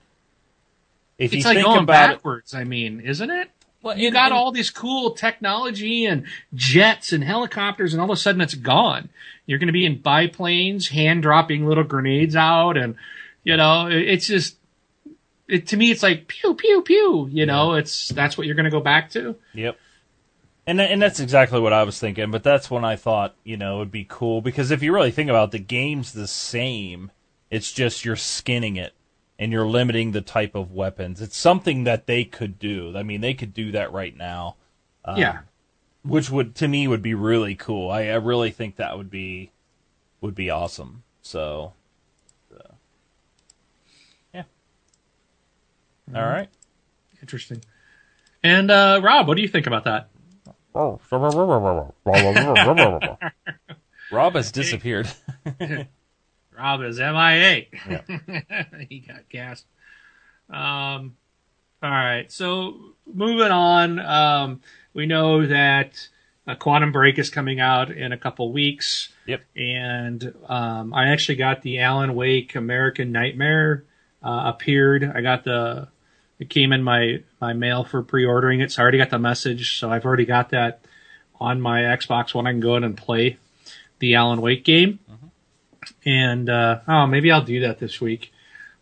if it's you like think going about backwards. It, I mean, isn't it? Well, you got all this cool technology and jets and helicopters, and all of a sudden it's gone. You're going to be in biplanes, hand dropping little grenades out, and you know, it's just it, to me, it's like pew pew pew. You know, it's that's what you're going to go back to. Yep. And and that's exactly what I was thinking. But that's when I thought you know it'd be cool because if you really think about it, the game's the same. It's just you're skinning it and you're limiting the type of weapons. It's something that they could do. I mean, they could do that right now. Um, yeah. Which would to me would be really cool. I, I really think that would be would be awesome. So Yeah. All right. Interesting. And uh, Rob, what do you think about that? Rob has disappeared. Rob is MIA. Yeah. he got gassed. Um, all right. So moving on, um, we know that uh, Quantum Break is coming out in a couple weeks. Yep. And um, I actually got the Alan Wake American Nightmare uh, appeared. I got the it came in my my mail for pre-ordering it, so I already got the message. So I've already got that on my Xbox One. I can go in and play the Alan Wake game, mm-hmm. and uh, oh, maybe I'll do that this week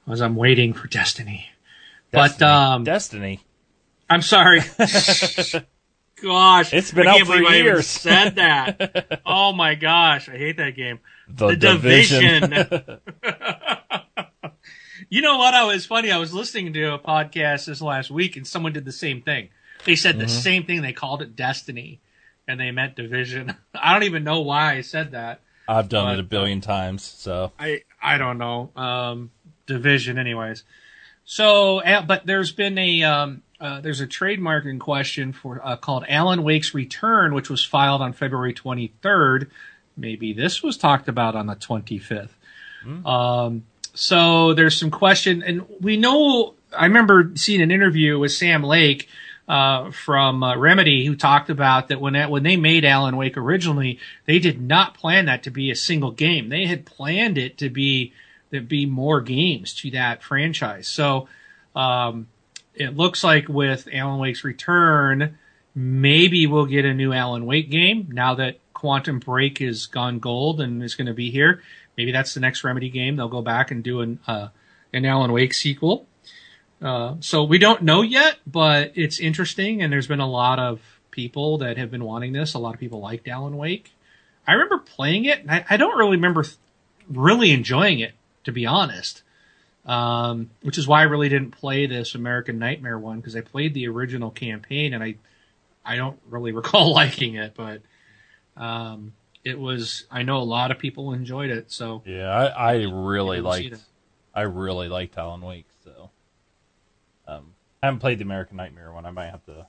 as I'm waiting for Destiny. Destiny. But um, Destiny. I'm sorry. gosh, it's been I out for years. said that. oh my gosh, I hate that game. The, the division. division. You know what? I was funny. I was listening to a podcast this last week, and someone did the same thing. They said the mm-hmm. same thing. They called it Destiny, and they meant Division. I don't even know why I said that. I've done but, it a billion times, so I I don't know. Um, Division, anyways. So, but there's been a um, uh, there's a trademark in question for uh, called Alan Wake's Return, which was filed on February 23rd. Maybe this was talked about on the 25th. Mm. Um, so there's some question, and we know. I remember seeing an interview with Sam Lake uh, from uh, Remedy who talked about that when that, when they made Alan Wake originally, they did not plan that to be a single game. They had planned it to be to be more games to that franchise. So um, it looks like with Alan Wake's return, maybe we'll get a new Alan Wake game now that Quantum Break is gone gold and is going to be here. Maybe that's the next Remedy game. They'll go back and do an uh, an Alan Wake sequel. Uh, so we don't know yet, but it's interesting, and there's been a lot of people that have been wanting this. A lot of people liked Alan Wake. I remember playing it, and I, I don't really remember th- really enjoying it, to be honest. Um, which is why I really didn't play this American Nightmare one because I played the original campaign and I, I don't really recall liking it, but, um, it was I know a lot of people enjoyed it. So yeah, I, I really liked I really liked Alan Wake. So um, I haven't played the American Nightmare one. I might have to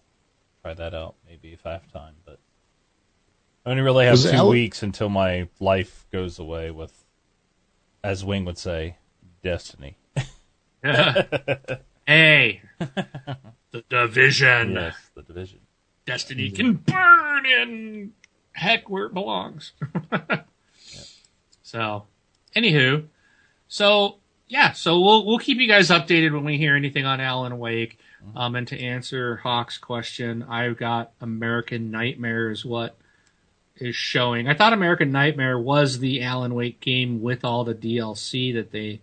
try that out maybe if I have time. But I only really have was two Alan... weeks until my life goes away with, as Wing would say, destiny. hey, the division. Yes, the division. Destiny can burn in heck where it belongs. yeah. So, anywho, so yeah, so we'll we'll keep you guys updated when we hear anything on Alan Wake. Mm-hmm. Um, and to answer Hawk's question, I've got American Nightmare is what is showing. I thought American Nightmare was the Alan Wake game with all the DLC that they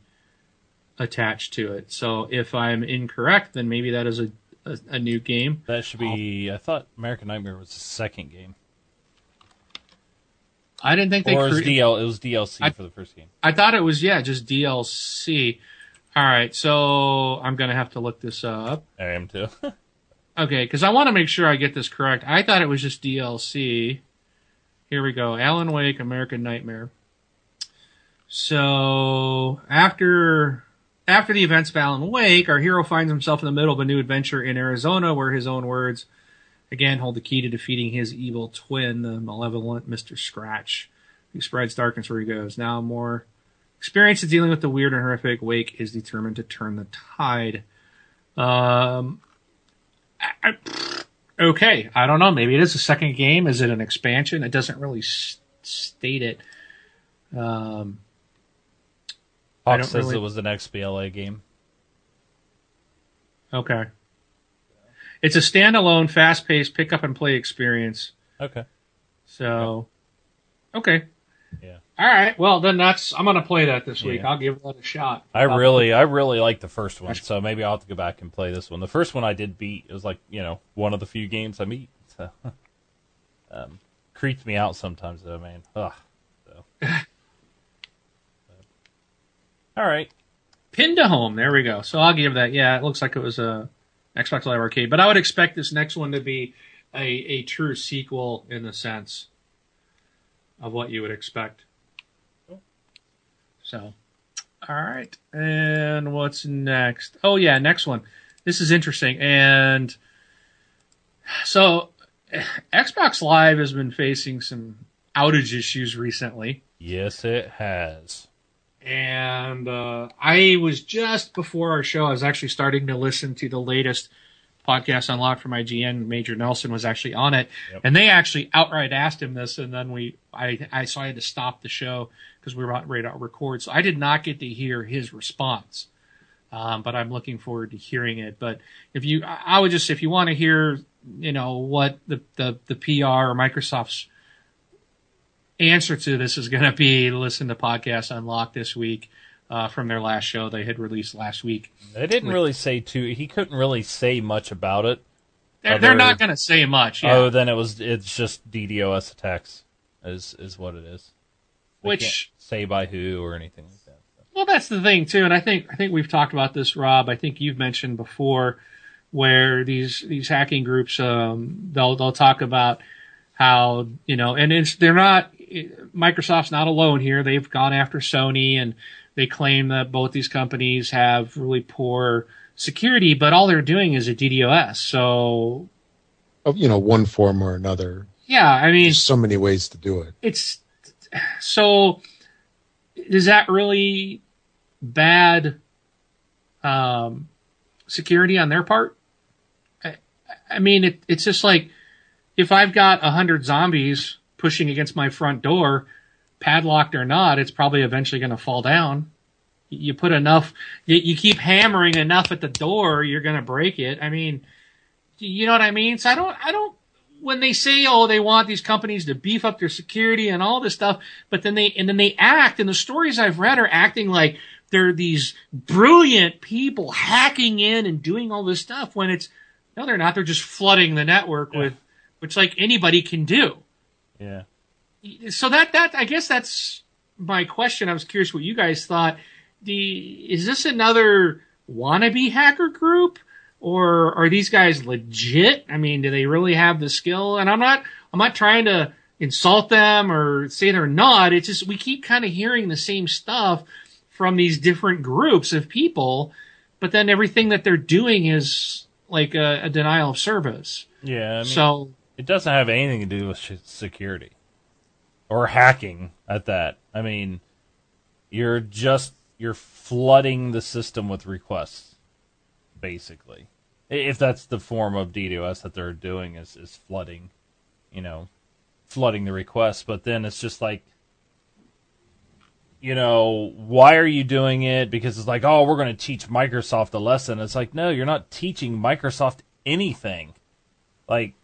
attached to it. So if I'm incorrect, then maybe that is a a, a new game. That should be. I'll, I thought American Nightmare was the second game. I didn't think they. Or cre- it, was DL, it was DLC I, for the first game. I thought it was yeah, just DLC. All right, so I'm gonna have to look this up. I am too. okay, because I want to make sure I get this correct. I thought it was just DLC. Here we go. Alan Wake, American Nightmare. So after after the events of Alan Wake, our hero finds himself in the middle of a new adventure in Arizona, where his own words again hold the key to defeating his evil twin, the malevolent Mister Scratch, who spreads darkness where he goes. Now more experience of dealing with the weird and horrific, Wake is determined to turn the tide. Um, I, I, okay, I don't know. Maybe it is a second game. Is it an expansion? It doesn't really s- state it. Um, Hawk says really- it was an XBLA game. okay. It's a standalone, fast-paced pick up and play experience. Okay. So, okay. Yeah. All right. Well, then that's I'm gonna play that this week. Yeah. I'll give that a shot. I I'll- really, I really like the first one, so maybe I'll have to go back and play this one. The first one I did beat. It was like you know one of the few games I beat. So, um, creeps me out sometimes though, man. Ugh. So. All right. Pin to home. There we go. So I'll give that. Yeah, it looks like it was a Xbox Live Arcade, but I would expect this next one to be a a true sequel in the sense of what you would expect. So, all right. And what's next? Oh yeah, next one. This is interesting. And so Xbox Live has been facing some outage issues recently. Yes, it has. And uh, I was just before our show. I was actually starting to listen to the latest podcast unlocked from IGN. Major Nelson was actually on it, Yep. and they actually outright asked him this, and then we, I, I, so I had to stop the show because we were about ready to record. So I did not get to hear his response, um, but I'm looking forward to hearing it. But if you, I I would just, if you want to hear, you know, what the the the PR or Microsoft's answer to this is going to be listen to podcast unlocked this week uh, from their last show they had released last week They didn't really say too. He couldn't really say much about it. they're, Other- they're not going to say much yeah. Other than it was, it's just DDoS attacks, is is what it is. They Which- say by who or anything like that. well that's the thing too and i think i think we've talked about this rob i think you've mentioned before where these these hacking groups um, they'll they'll talk about how you know and it's they're not microsoft's not alone here they've gone after sony and they claim that both these companies have really poor security but all they're doing is a ddos so you know, one form or another. yeah i mean There's so many ways to do it. it's so is that really bad um, security on their part? I, I mean, it, it's just like if I've got a hundred zombies pushing against my front door, padlocked or not, it's probably eventually going to fall down. You put enough, you, you keep hammering enough at the door, you're going to break it. I mean, you know what I mean? So I don't, I don't, when they say, oh, they want these companies to beef up their security and all this stuff, but then they, and then they act, and the stories I've read are acting like they're these brilliant people hacking in and doing all this stuff when it's, no, they're not. They're just flooding the network Yeah. with, which like anybody can do. Yeah. So that, that, I guess that's my question. I was curious what you guys thought. The, is this another wannabe hacker group? or are these guys legit? I mean, do they really have the skill? And I'm not, I'm not trying to insult them or say they're not. It's just we keep kind of hearing the same stuff from these different groups of people, but then everything that they're doing is like a, a denial of service. Yeah. I mean, so it doesn't have anything to do with security or hacking at that. I mean, you're just you're flooding the system with requests, basically. If that's the form of DDoS that they're doing is is flooding, you know, flooding the requests. But then it's just like, you know, why are you doing it? Because it's like, oh, we're going to teach Microsoft a lesson. It's like, no, you're not teaching Microsoft anything. Like,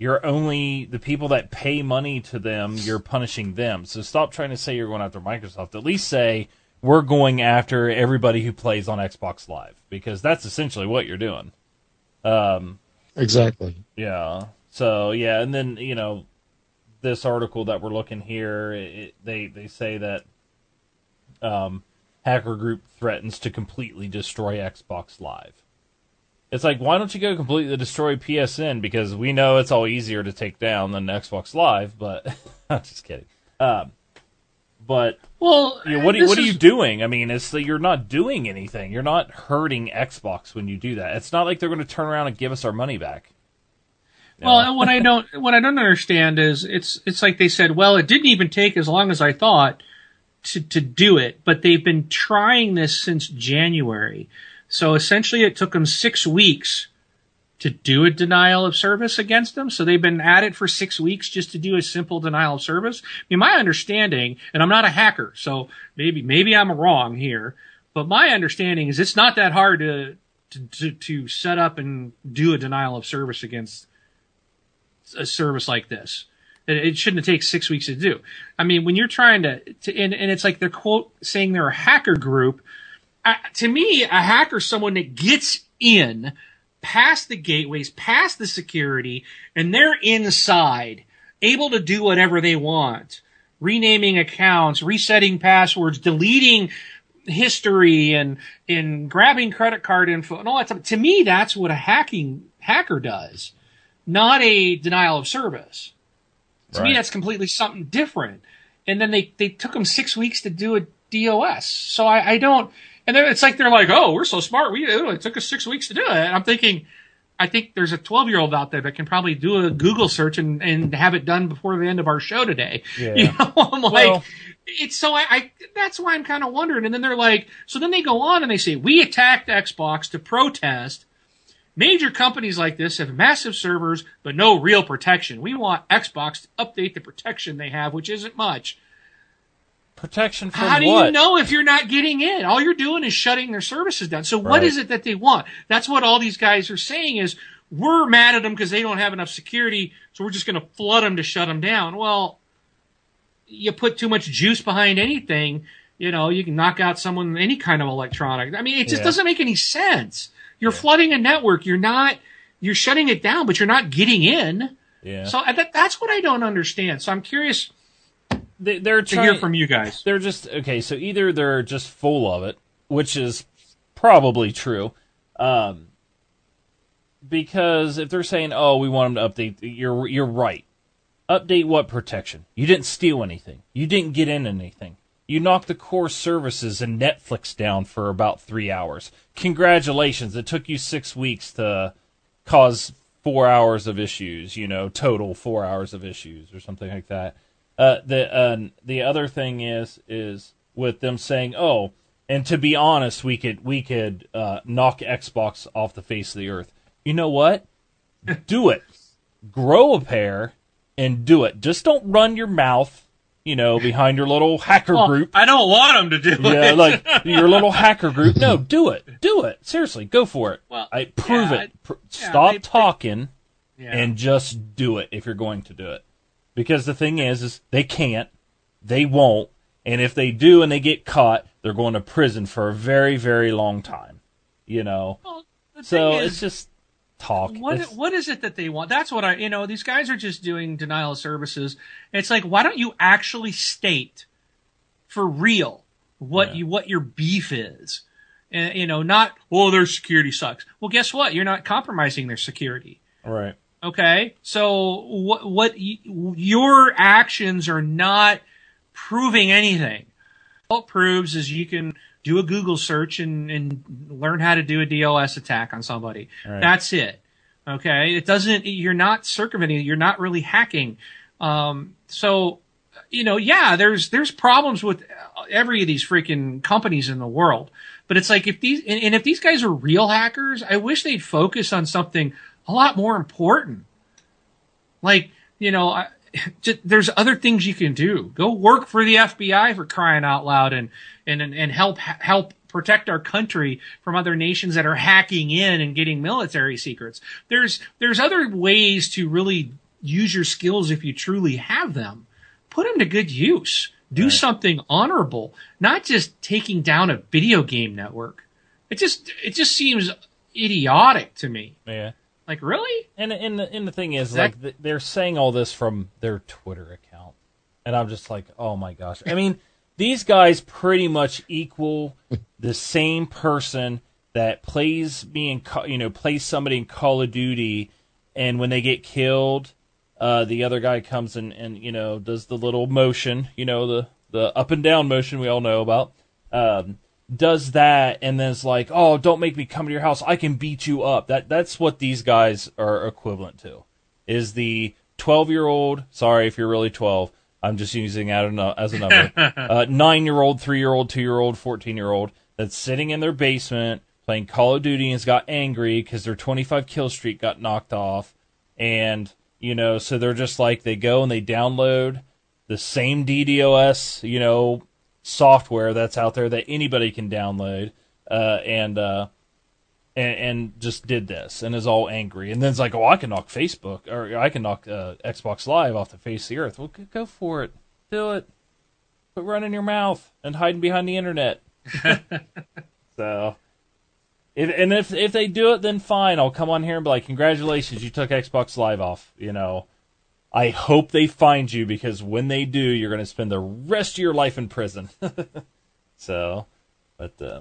you're only the people that pay money to them, you're punishing them. So stop trying to say you're going after Microsoft. At least say we're going after everybody who plays on Xbox Live because that's essentially what you're doing. Um, Exactly. yeah. So yeah, and then you know, this article that we're looking here, it, they they say that um, hacker group threatens to completely destroy Xbox Live. It's like, why don't you go completely destroy PSN? Because we know it's all easier to take down than Xbox Live. But I'm just kidding. Um, But Well, you know, what, are, what are you doing? I mean, it's that you're not doing anything. You're not hurting Xbox when you do that. It's not like they're going to turn around and give us our money back. You Well, what I don't what I don't understand is it's it's like they said, well, it didn't even take as long as I thought to to do it, but they've been trying this since January. So essentially, it took them six weeks to do a denial of service against them. So they've been at it for six weeks just to do a simple denial of service. I mean, my understanding, and I'm not a hacker, so maybe maybe I'm wrong here, but my understanding is it's not that hard to to, to, set up and do a denial of service against a service like this. It, it shouldn't take six weeks to do. I mean, when you're trying to, to and, and it's like they're quote saying they're a hacker group. Uh, to me, a hacker is someone that gets in past the gateways, past the security, and they're inside, able to do whatever they want, renaming accounts, resetting passwords, deleting history, and and grabbing credit card info and all that stuff. To me, that's what a hacking hacker does not a denial of service. To me, that's completely something different. And then they, they took them six weeks to do a DOS. So I, I don't, and then it's like they're like, oh, we're so smart. We, it took us six weeks to do it. And I'm thinking, I think there's a 12 year old out there that can probably do a Google search and, and have it done before the end of our show today. Yeah. You know, I'm like, Well- it's so I, I that's why I'm kind of wondering. And then they're like, so then they go on and they say, we attacked Xbox to protest Major companies like this have massive servers, but no real protection. We want Xbox to update the protection they have, which isn't much. Protection from How do what? you know if you're not getting in? All you're doing is shutting their services down. So what Right. is it that they want? That's what all these guys are saying is we're mad at them because they don't have enough security, so we're just going to flood them to shut them down. Well, you put too much juice behind anything, you know, you can knock out someone any kind of electronic. I mean, it just Yeah. doesn't make any sense. You're flooding a network. You're not. You're shutting it down, but you're not getting in. Yeah. So uh, that, that's what I don't understand. So I'm curious they, they're to hear from you guys. they're just okay. So either they're just full of it, which is probably true, um, because if they're saying, "Oh, we want them to update," you're you're right. Update what protection? You didn't steal anything. You didn't get in anything. You knocked the core services and Netflix down for about three hours. Congratulations! It took you six weeks to cause four hours of issues. You know, total four hours of issues or something like that. Uh, the uh, the other thing is is with them saying, "Oh, and to be honest, we could we could uh, knock Xbox off the face of the earth." You know what? do it. Grow a pair and do it. Just don't run your mouth, you know, behind your little hacker Well, group. I don't want them to do Yeah, it. like your little hacker group. No, do it. Do it. Seriously, go for it. Well, I prove yeah, it. Pr- yeah, Stop they- they- talking Yeah. and just do it if you're going to do it. Because the thing is, is they can't, they won't, and if they do and they get caught, they're going to prison for a very, very long time. You know, Well, so thing it's just talk. what It's- what is it that they want? That's what I you know these guys are just doing denial of services. It's like why don't you actually state for real what Yeah. you what your beef is? And you know, not well their security sucks. Well, guess what? You're not compromising their security. right. Okay, so what what y- your actions are not proving anything. All it proves is you can do a Google search and, and learn how to do a DOS attack on somebody. Right. That's it. Okay, it doesn't. You're not circumventing. You're not really hacking. Um, so, you know, yeah, there's there's problems with every of these freaking companies in the world. But it's like if these and, and if these guys are real hackers, I wish they'd focus on something a lot more important. Like, you know, I, just, there's other things you can do. Go work for the FBI for crying out loud and and and help help protect our country from other nations that are hacking in and getting military secrets. There's there's other ways to really use your skills if you truly have them. Put them to good use. Do Right. something honorable, not just taking down a video game network. It just it just seems idiotic to me. Yeah. Like really? And and the, and the thing is, That- like, th- they're saying all this from their Twitter account, and I'm just like, oh my gosh. I mean, these guys pretty much equal the same person that plays me in, you know, plays somebody in Call of Duty, and when they get killed, uh, the other guy comes and and you know does the little motion, you know, the the up and down motion we all know about, um, does that, and then it's like, oh, don't make me come to your house. I can beat you up. That that's what these guys are equivalent to. Is the twelve year old? Sorry if you're really twelve. I'm just using that as a number. uh, nine year old, three year old, two year old, fourteen year old that's sitting in their basement playing Call of Duty and has got angry because their 25 kill streak got knocked off, and you know, so they're just like they go and they download the same DDoS, you know, software that's out there that anybody can download, uh, and uh, and, and just did this and is all angry, and then it's like, oh, I can knock Facebook or I can knock uh, Xbox Live off the face of the earth. Well, go for it, do it. Quit running your mouth and hiding behind the internet. so if, and if if they do it, then fine. I'll come on here and be like, "Congratulations, you took Xbox Live off." You know, I hope they find you because when they do, you're going to spend the rest of your life in prison. so, but uh,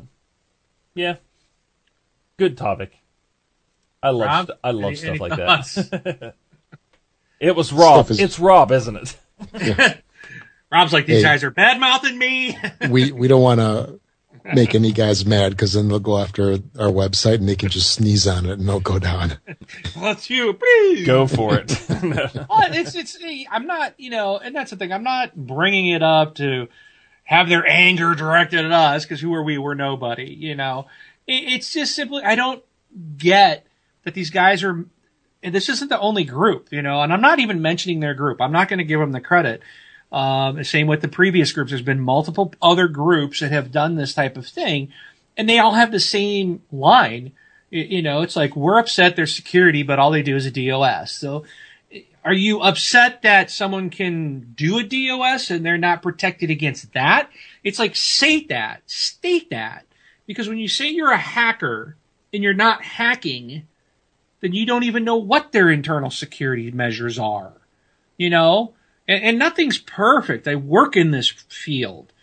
yeah, good topic. I love Rob, st- I love any- stuff any like thoughts? that. it was Rob. Is- It's Rob, isn't it? Rob's like, these Hey. guys are bad mouthing me. we we don't want to make any guys mad because then they'll go after our website and they can just sneeze on it and they'll go down. That's you, please. Go for it. Well, it's it's. I'm not, you know, and that's the thing. I'm not bringing it up to have their anger directed at us because who are we? We're nobody. You know, it, it's just simply I don't get that these guys are. And this isn't the only group, you know, and I'm not even mentioning their group. I'm not going to give them the credit. Um, same with the previous groups. There's been multiple other groups that have done this type of thing, and they all have the same line. You, know, it's like we're upset there's security, but all they do is a DOS. So are you upset that someone can do a DOS and they're not protected against that? It's like say that, state that. Because when you say you're a hacker and you're not hacking, then you don't even know what their internal security measures are. You know? And, and nothing's perfect. I work in this field.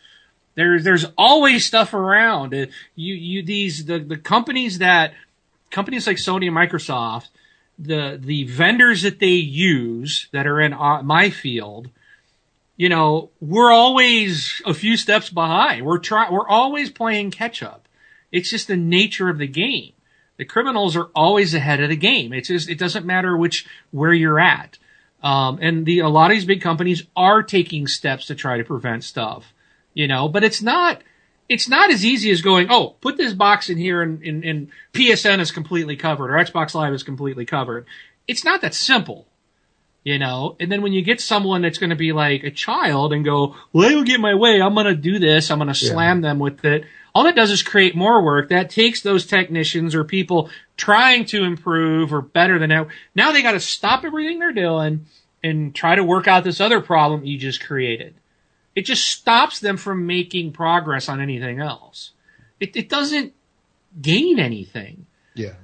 There's there's always stuff around. Uh, You you these the, the companies that companies like Sony and Microsoft the the vendors that they use that are in my field, you know, we're always a few steps behind. We're try we're always playing catch up. It's just the nature of the game. The criminals are always ahead of the game. It's just it doesn't matter which where you're at. Um, and the a lot of these big companies are taking steps to try to prevent stuff, you know, but it's not it's not as easy as going, oh, put this box in here and, and, and PSN is completely covered or Xbox Live is completely covered. It's not that simple, you know? And then when you get someone that's going to be like a child and go, well, they will get my way. I'm going to do this. I'm going to Yeah. slam them with it. All that does is create more work. That takes those technicians or people trying to improve or better than ever. Now they got to stop everything they're doing and try to work out this other problem you just created it just stops them from making progress on anything else. It, it doesn't gain anything. Yeah.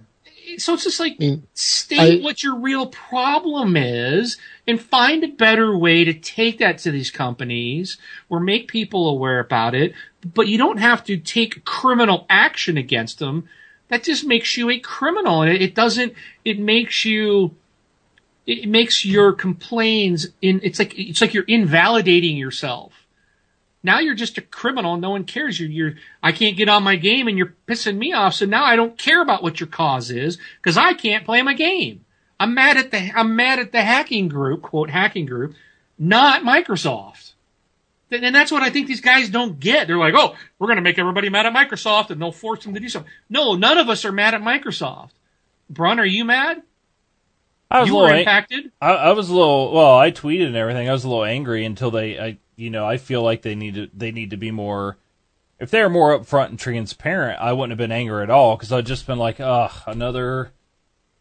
So it's just like I mean, state I- what your real problem is and find a better way to take that to these companies or make people aware about it. But you don't have to take criminal action against them. That just makes you a criminal. It, it doesn't, it makes you, it makes your complaints in, it's like, it's like you're invalidating yourself. Now you're just a criminal. No one cares. You're, you're, I can't get on my game and you're pissing me off. So now I don't care about what your cause is because I can't play my game. I'm mad at the, I'm mad at the hacking group, quote, hacking group, not Microsoft. And that's what I think these guys don't get. They're like, oh, we're going to make everybody mad at Microsoft and they'll force them to do something. No, none of us are mad at Microsoft. Brun, are you mad? I was You a were little ang- impacted? I, I was a little well. I tweeted and everything. I was a little angry until they, I, you know, I feel like they need to, they need to be more. If they're more upfront and transparent, I wouldn't have been angry at all because I'd just been like, ugh, another,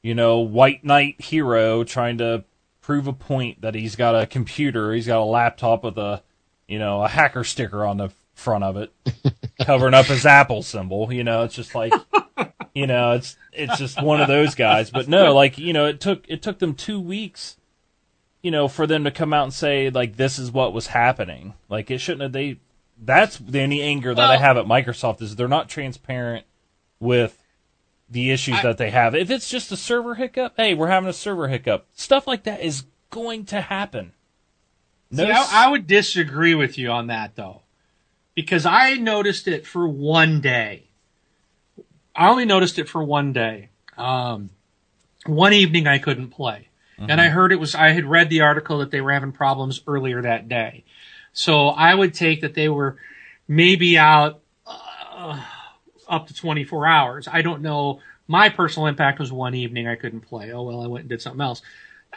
you know, white knight hero trying to prove a point that he's got a computer, he's got a laptop with a, you know, a hacker sticker on the front of it, covering up his Apple symbol. You know, it's just like, you know, it's it's just one of those guys. But no, like you know, it took it took them two weeks, you know, for them to come out and say like this is what was happening. Like it shouldn't have. They that's the only anger that I have at Microsoft is they're not transparent with the issues I- that they have. If it's just a server hiccup, hey, we're having a server hiccup. Stuff like that is going to happen. No, See, I, I would disagree with you on that though, because I noticed it for one day. I only noticed it for one day. Um, one evening I couldn't play, and I heard it was. I had read the article that they were having problems earlier that day, so I would take that they were maybe out uh, up to 24 hours. I don't know. My personal impact was one evening I couldn't play. Oh well, I went and did something else.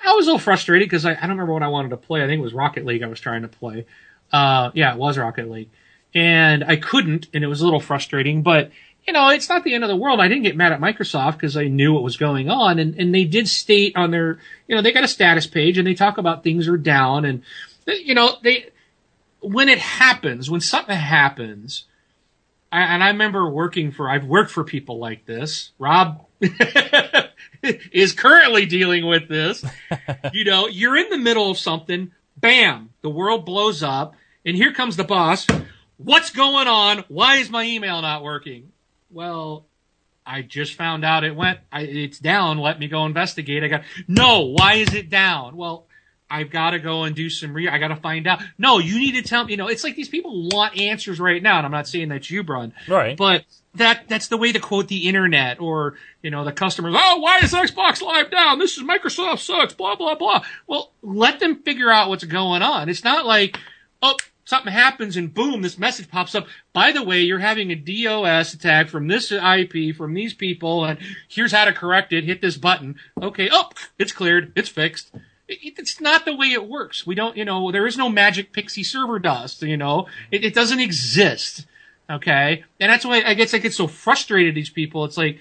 I was a little frustrated because I, I don't remember what I wanted to play. I think it was Rocket League I was trying to play. Uh, yeah, it was Rocket League. And I couldn't, and it was a little frustrating, but you know, it's not the end of the world. I didn't get mad at Microsoft because I knew what was going on and, and they did state on their, you know, they got a status page and they talk about things are down and, you know, they, when it happens, when something happens, I, and I remember working for, I've worked for people like this. Rob is currently dealing with this. you know, you're in the middle of something, bam, the world blows up, and here comes the boss. What's going on? Why is my email not working? Well, I just found out it went, I, it's down. Let me go investigate. I got, no, why is it down? Well, I've got to go and do some re, I got to find out. No, you need to tell me, you know, it's like these people want answers right now. And I'm not saying that you, Brun. Right. But that, that's the way to quote the internet or, you know, the customers, oh, why is Xbox Live down? This is Microsoft sucks, blah, blah, blah. Well, let them figure out what's going on. It's not like, oh, something happens and boom, this message pops up. By the way, you're having a DOS attack from this IP, from these people, and here's how to correct it. Hit this button. Okay. Oh, it's cleared. It's fixed. It's not the way it works. We don't, you know, there is no magic pixie server dust, you know, it, it doesn't exist. Okay. And that's why I guess I get so frustrated these people. It's like,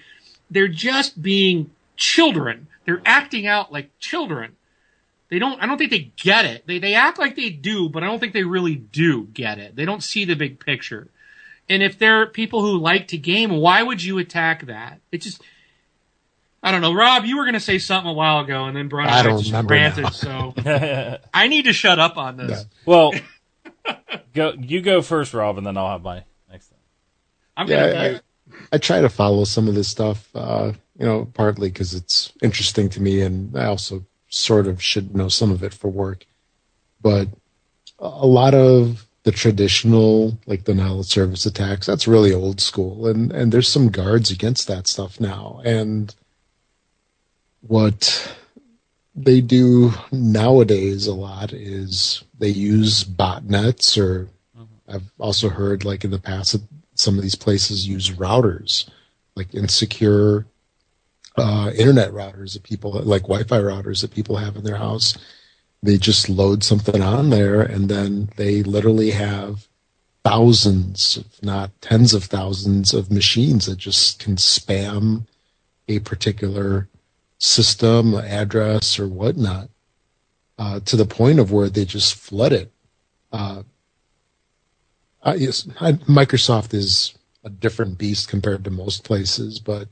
they're just being children. They're acting out like children. They don't, I don't think they get it. They, they act like they do, but I don't think they really do get it. They don't see the big picture. And if they're people who like to game, why would you attack that? It just, I don't know. Rob, you were going to say something a while ago, and then Brun I don't just remember ranted. now. So I need to shut up on this. well, go you go first, Rob, and then I'll have my next thing. I'm gonna. Yeah, I, I try to follow some of this stuff, uh, you know, partly because it's interesting to me, and I also sort of should know some of it for work. But a lot of the traditional, like the denial of service attacks, that's really old school, and and there's some guards against that stuff now. And what they do nowadays a lot is they use botnets or I've also heard like in the past some of these places use routers, like insecure uh, internet routers that people like Wi-Fi routers that people have in their house. They just load something on there, and then they literally have thousands, if not tens of thousands, of machines that just can spam a particular system, address, or whatnot, uh, to the point of where they just flood it. Uh, uh, yes, I, Microsoft is a different beast compared to most places, but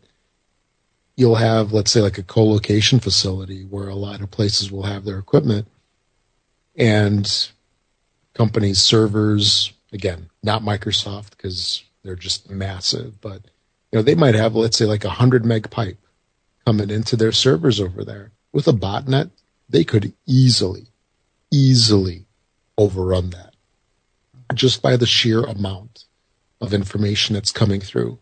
you'll have, let's say, like a co-location facility where a lot of places will have their equipment and companies' servers. Again, not Microsoft because they're just massive, but you know they might have, let's say, like a hundred meg pipe coming into their servers over there with a botnet. They could easily, easily overrun that just by the sheer amount of information that's coming through.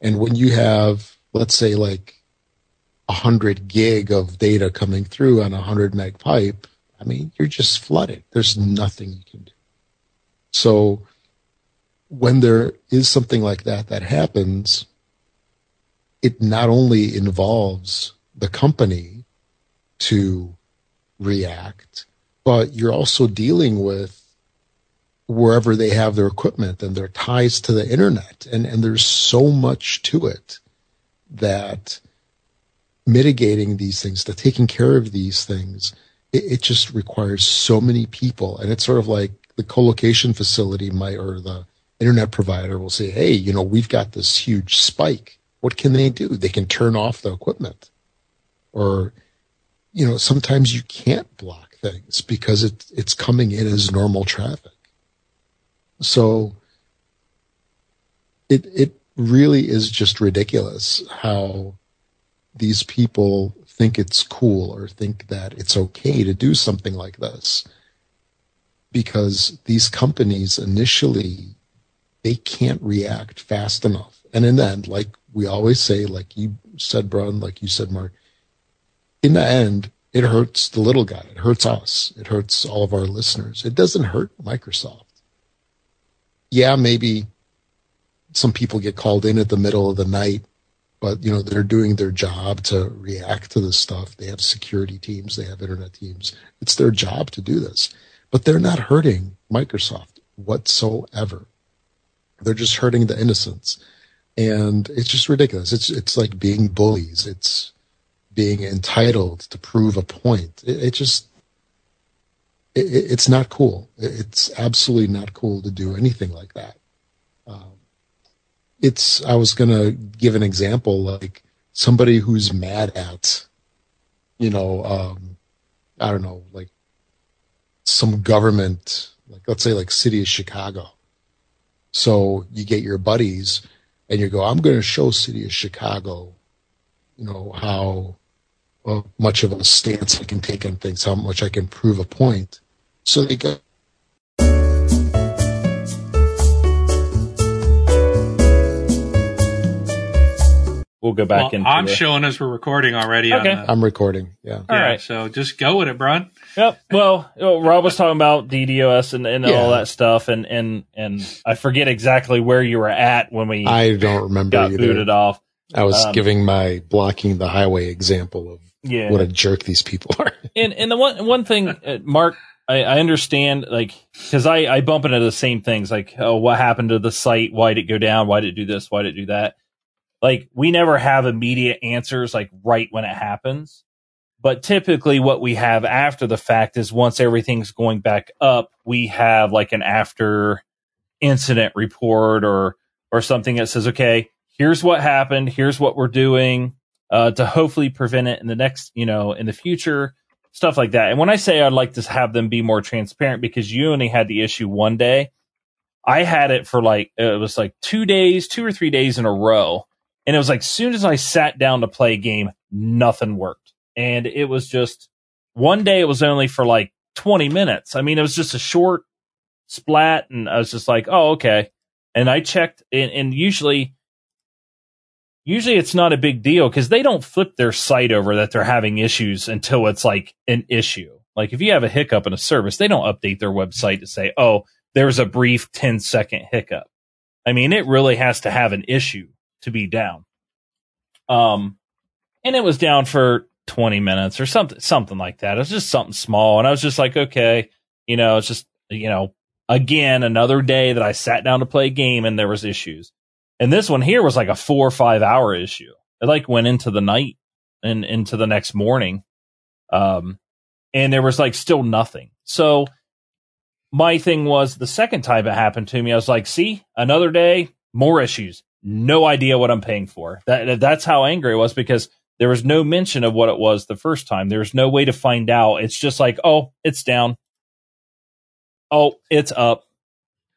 And when you have, let's say, like a hundred gig of data coming through on a hundred meg pipe, I mean, you're just flooded. There's nothing you can do. So when there is something like that that happens, it not only involves the company to react, but you're also dealing with wherever they have their equipment and their ties to the internet. And, and there's so much to it that mitigating these things, to taking care of these things, it, it just requires so many people. And it's sort of like the co-location facility might, or the internet provider will say, Hey, you know, we've got this huge spike. What can they do? They can turn off the equipment or, you know, sometimes you can't block things because it, it's coming in as normal traffic. So it, it really is just ridiculous how these people think it's cool or think that it's okay to do something like this. because these companies initially they can't react fast enough. And in the end, like we always say, like you said, Brun, like you said, Mark, in the end, it hurts the little guy. It hurts us. It hurts all of our listeners. It doesn't hurt Microsoft. Yeah, maybe some people get called in at the middle of the night, but you know, they're doing their job to react to this stuff. They have security teams, they have internet teams. It's their job to do this. But they're not hurting Microsoft whatsoever. They're just hurting the innocents. And it's just ridiculous. It's it's like being bullies. It's being entitled to prove a point. It, it just it, it's not cool. It's absolutely not cool to do anything like that. Um, it's I was gonna give an example like somebody who's mad at, you know, um, I don't know, like some government, like let's say like city of Chicago. So you get your buddies and you go, I'm going to show city of Chicago, you know, how well, much of a stance I can take on things, how much I can prove a point. So they go, We'll go back Well, into I'm the- showing us we're recording already. Okay. On the, I'm recording. Yeah. All yeah, right. So just go with it, Brun. Yep. Well, Rob was talking about DDoS and, and Yeah. all that stuff, and, and and I forget exactly where you were at when we I don't remember got either. booted off. I was Um, giving my blocking the highway example of Yeah. what a jerk these people are. and and the one one thing, uh, Mark, I, I understand like because I I bump into the same things like oh what happened to the site? Why did it go down? Why did it do this? Why did it do that? Like we never have immediate answers like right when it happens. But typically, what we have after the fact is once everything's going back up, we have like an after incident report or or something that says, okay, here's what happened, here's what we're doing uh, to hopefully prevent it in the next, you know, in the future, stuff like that. And when I say I'd like to have them be more transparent, because you only had the issue one day, I had it for like it was like two days, two or three days in a row, and it was like soon as I sat down to play a game, nothing worked, and it was just one day. It was only for like twenty minutes. I mean, it was just a short splat, and I was just like, oh okay. And I checked, and, and usually usually it's not a big deal because they don't flip their site over that they're having issues until it's like an issue. Like if you have a hiccup in a service, they don't update their website to say, oh, there's a brief 10 second hiccup. I mean, it really has to have an issue to be down. Um, and it was down for 20 minutes or something, something like that. It was just something small. And I was just like, okay, you know, it's just, you know, again, another day that I sat down to play a game and there was issues. And this one here was like a four or five hour issue. It like went into the night and into the next morning. Um, and there was like still nothing. So my thing was the second time it happened to me, I was like, see, another day, more issues. No idea what I'm paying for. That that's how angry I was because there was no mention of what it was the first time. There's no way to find out. It's just like, oh, it's down. Oh, it's up.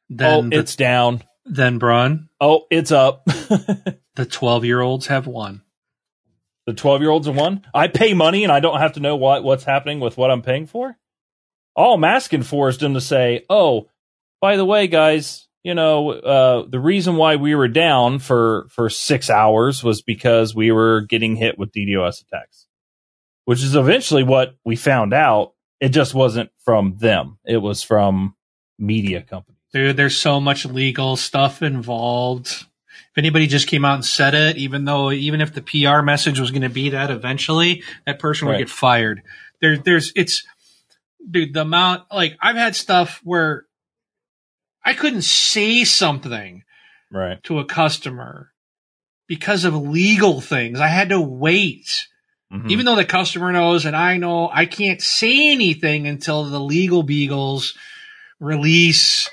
Then oh, the- it's down. Then Brun, Oh, it's up. the twelve year olds have won. the 12 year olds have won? I pay money and I don't have to know what, what's happening with what I'm paying for. All I'm asking for is them to say, oh, by the way, guys, you know, uh, the reason why we were down for, for six hours was because we were getting hit with DDoS attacks, which is eventually what we found out. It just wasn't from them. It was from media companies. Dude, there's so much legal stuff involved. If anybody just came out and said it, even though even if the PR message was going to be that eventually, that person would get fired. There, there's it's, dude, the amount like I've had stuff where I couldn't say something Right. to a customer because of legal things. I had to wait. Mhm. Even though the customer knows and I know I can't say anything until the legal beagles release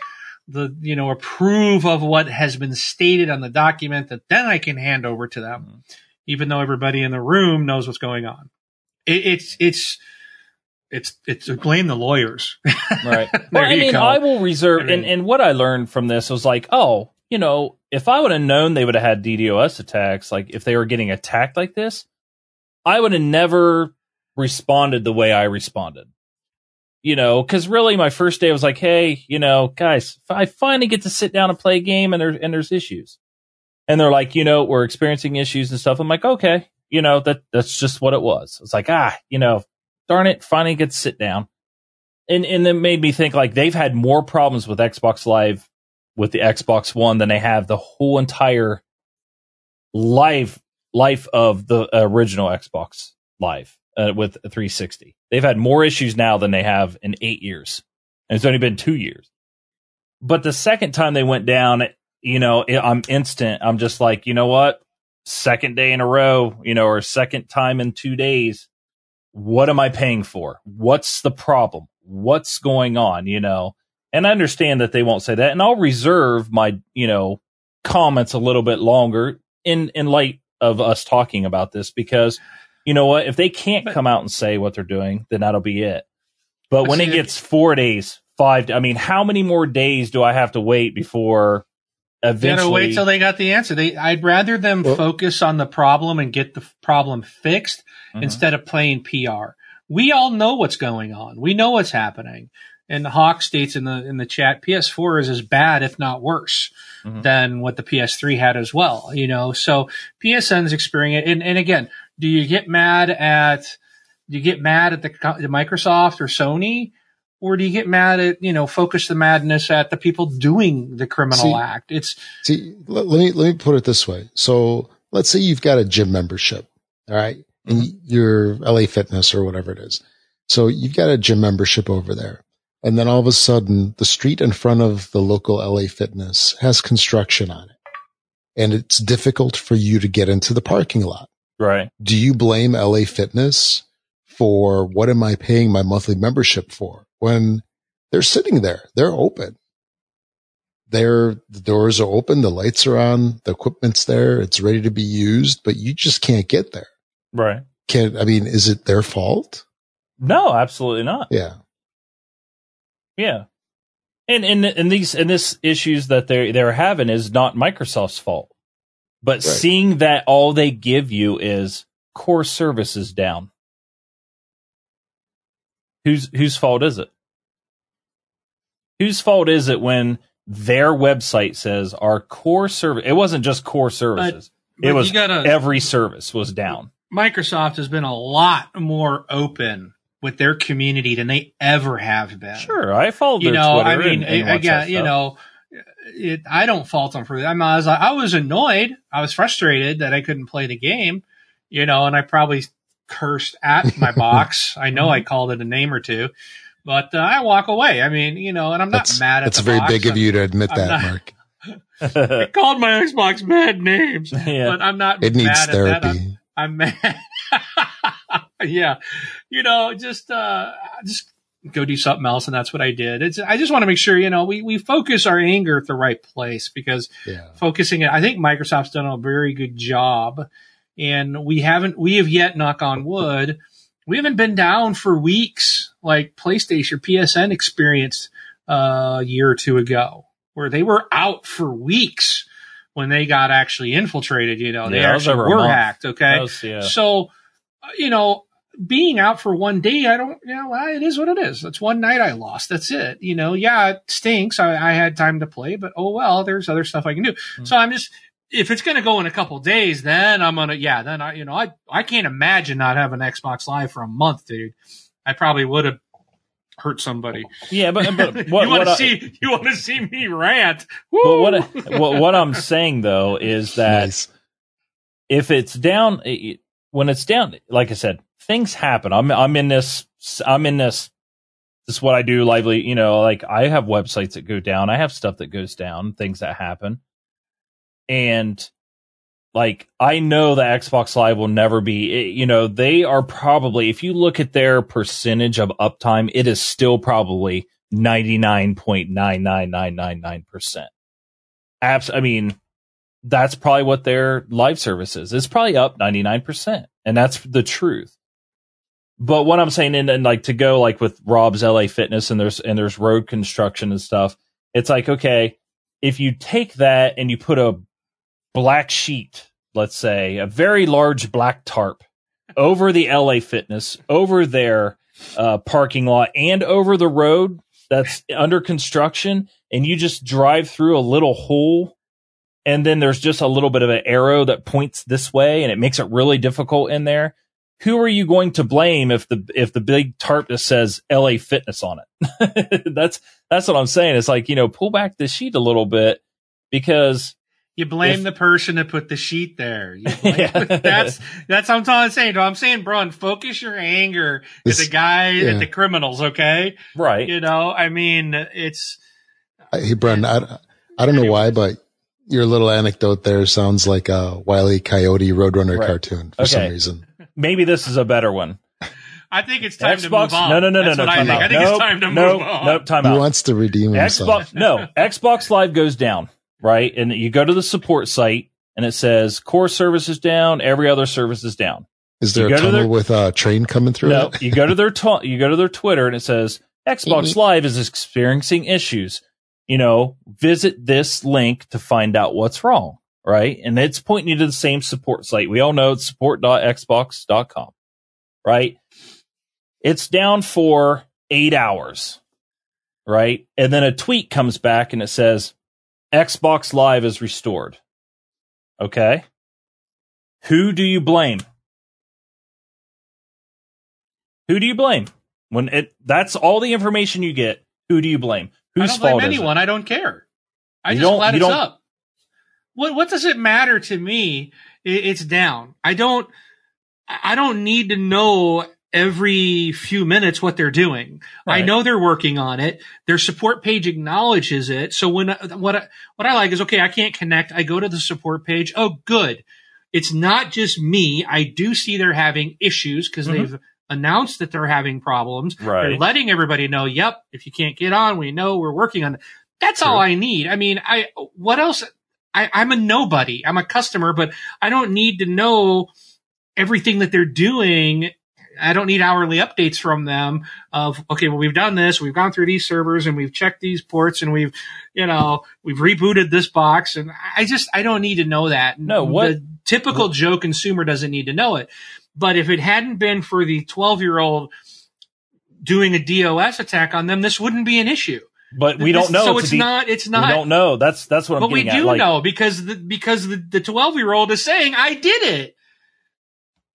the, you know, approve of what has been stated on the document that then I can hand over to them, mm-hmm. even though everybody in the room knows what's going on. It, it's, it's, it's, it's to blame the lawyers. Right. Well, I mean, go. I will reserve, I mean- and, and what I learned from this was like, oh, you know, if I would have known they would have had DDoS attacks, like if they were getting attacked like this, I would have never responded the way I responded. You know, because really my first day was like, hey, you know, guys, I finally get to sit down and play a game, and there's and there's issues, and they're like, you know, we're experiencing issues and stuff. I'm like, okay, you know, that that's just what it was. It's like, ah, you know, darn it, finally get to sit down, and and it made me think like they've had more problems with Xbox Live with the Xbox One than they have the whole entire life life of the original Xbox Live uh, with 360. They've had more issues now than they have in eight years, and it's only been two years. But the second time they went down, you know, I'm instant. I'm just like, you know what? Second day in a row, you know, or second time in two days. What am I paying for? What's the problem? What's going on? You know, and I understand that they won't say that, and I'll reserve my, you know, comments a little bit longer in in light of us talking about this because you know what? If they can't come out and say what they're doing, then that'll be it. But when it gets four days, five, I mean, how many more days do I have to wait before eventually? Gotta wait till they got the answer. They, I'd rather them well, focus on the problem and get the problem fixed mm-hmm. instead of playing PR. We all know what's going on. We know what's happening. And Hawk states in the in the chat, PS4 is as bad, if not worse, mm-hmm. than what the PS3 had as well. You know, so PSN's experiencing, and, and again, do you get mad at do you get mad at the, the Microsoft or Sony? Or do you get mad at, you know, focus the madness at the people doing the criminal see, act? It's see, let, let me let me put it this way. So let's say you've got a gym membership, all right, and mm-hmm. you're LA Fitness or whatever it is. So you've got a gym membership over there. And then all of a sudden the street in front of the local LA Fitness has construction on it. And it's difficult for you to get into the parking lot. Right. Do you blame LA Fitness for what am I paying my monthly membership for when they're sitting there? They're open. They're, the doors are open. The lights are on. The equipment's there. It's ready to be used, but you just can't get there. Right. Can't, I mean, is it their fault? No, absolutely not. Yeah. Yeah. And, and, and these, and this issues that they're, they're having is not Microsoft's fault. But right. seeing that all they give you is core services down. Whose whose fault is it? Whose fault is it when their website says our core service? It wasn't just core services. But, but it was gotta, every service was down. Microsoft has been a lot more open with their community than they ever have been. Sure, I followed. You know, Twitter I mean, and, and again, you know, it, I don't fault them for that. I, mean, I was I was annoyed. I was frustrated that I couldn't play the game, you know, and I probably cursed at my box. I know I called it a name or two, but uh, I walk away. I mean, you know, and I'm not that's, mad at. That's very box. big of you to admit I'm that, not, Mark. I called my Xbox bad names, yeah. but I'm not. It needs therapy. I'm, I'm mad. yeah, you know, just uh, just go do something else. And that's what I did. It's, I just want to make sure, you know, we, we focus our anger at the right place because yeah. focusing it, I think Microsoft's done a very good job and we haven't, we have yet knock on wood. We haven't been down for weeks like PlayStation PSN experienced uh, a year or two ago where they were out for weeks when they got actually infiltrated, you know, they yeah, actually were hacked. Okay. Was, yeah. So, uh, you know, being out for one day, I don't, you know, well, it is what it is. That's one night I lost. That's it. You know, yeah, it stinks. I, I had time to play, but oh well, there's other stuff I can do. Mm-hmm. So I'm just, if it's going to go in a couple days, then I'm going to, yeah, then I, you know, I, I can't imagine not having Xbox Live for a month, dude. I probably would have hurt somebody. Yeah, but, but what, you want to see, you want to see me rant. But what, what, what I'm saying though is that nice. if it's down, when it's down, like I said, things happen. I'm I'm in this I'm in this this is what I do lively, you know, like I have websites that go down. I have stuff that goes down, things that happen. And like I know that Xbox Live will never be, eh, you know, they are probably if you look at their percentage of uptime, it is still probably 99.99999%. Apps, I mean, that's probably what their live service is. It's probably up 99%. And that's the truth. But what I'm saying, and, like to go like with Rob's LA Fitness, and there's and there's road construction and stuff. It's like okay, if you take that and you put a black sheet, let's say a very large black tarp over the LA Fitness over there, uh, parking lot and over the road that's under construction, and you just drive through a little hole, and then there's just a little bit of an arrow that points this way, and it makes it really difficult in there. Who are you going to blame if the if the big tarp just says LA Fitness on it? that's that's what I'm saying. It's like you know, pull back the sheet a little bit because you blame If- the person that put the sheet there. You blame, Yeah. that's that's what I'm saying. to I'm saying, Brun, focus your anger at the guy yeah. at the criminals. Okay, right. you know, I mean, it's Hey, Brendan, I, I don't know why, but your little anecdote there sounds like a Wile E. Coyote Roadrunner Right. cartoon for some reason. Maybe this is a better one. I think it's time to move on. No, no, no, That's no, no. what I think. out. I think nope, it's time to nope, move on. Nope. Time He out. wants to redeem himself. Xbox. No, Xbox Live goes down, right? And you go to the support site, and it says core service is down, every other service is down. Is there You a tunnel their- with a train coming through No, it? you go to their to- you go to their Twitter, and it says Xbox Mhm. Live is experiencing issues. You know, visit this link to find out what's wrong, right? And it's pointing you to the same support site. We all know it's support.xbox.com, right? It's down for eight hours, right? And then a tweet comes back and it says Xbox Live is restored. Okay. Who do you blame? Who do you blame? When it that's all the information you get, who do you blame? I Whose don't blame fault anyone. I don't care. I You just don't- glad it's up. What what does it matter to me? It's down. I don't. I don't need to know every few minutes what they're doing. I know they're working on it. Their support page acknowledges it. So when what I, what I like is okay, I can't connect. I go to the support page. Oh, good. It's not just me. I do see they're having issues because Mhm. they've announced that they're having problems. Right. They're letting everybody know, yep, if you can't get on, we know we're working on it. That's True. all I need. I mean, I, what else? I, I'm a nobody. I'm a customer, but I don't need to know everything that they're doing. I don't need hourly updates from them of, okay, well, we've done this. We've gone through these servers and we've checked these ports and we've, you know, we've rebooted this box. And I just, I don't need to know that. No, what- The typical Joe consumer doesn't need to know it. But if it hadn't been for the 12 year old doing a DOS attack on them, this wouldn't be an issue. But we This- don't know. So it's be- not. It's not. We don't know. That's that's what I'm but we do at. Like, know because the, because the the 12 year old is saying I did it.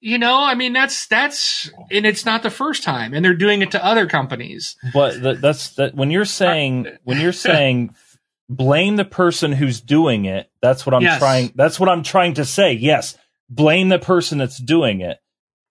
You know, I mean that's that's and it's not the first time, and they're doing it to other companies. But th- that's that when you're saying when you're saying blame the person who's doing it. That's what I'm Yes. trying. That's what I'm trying to say. Yes, blame the person that's doing it.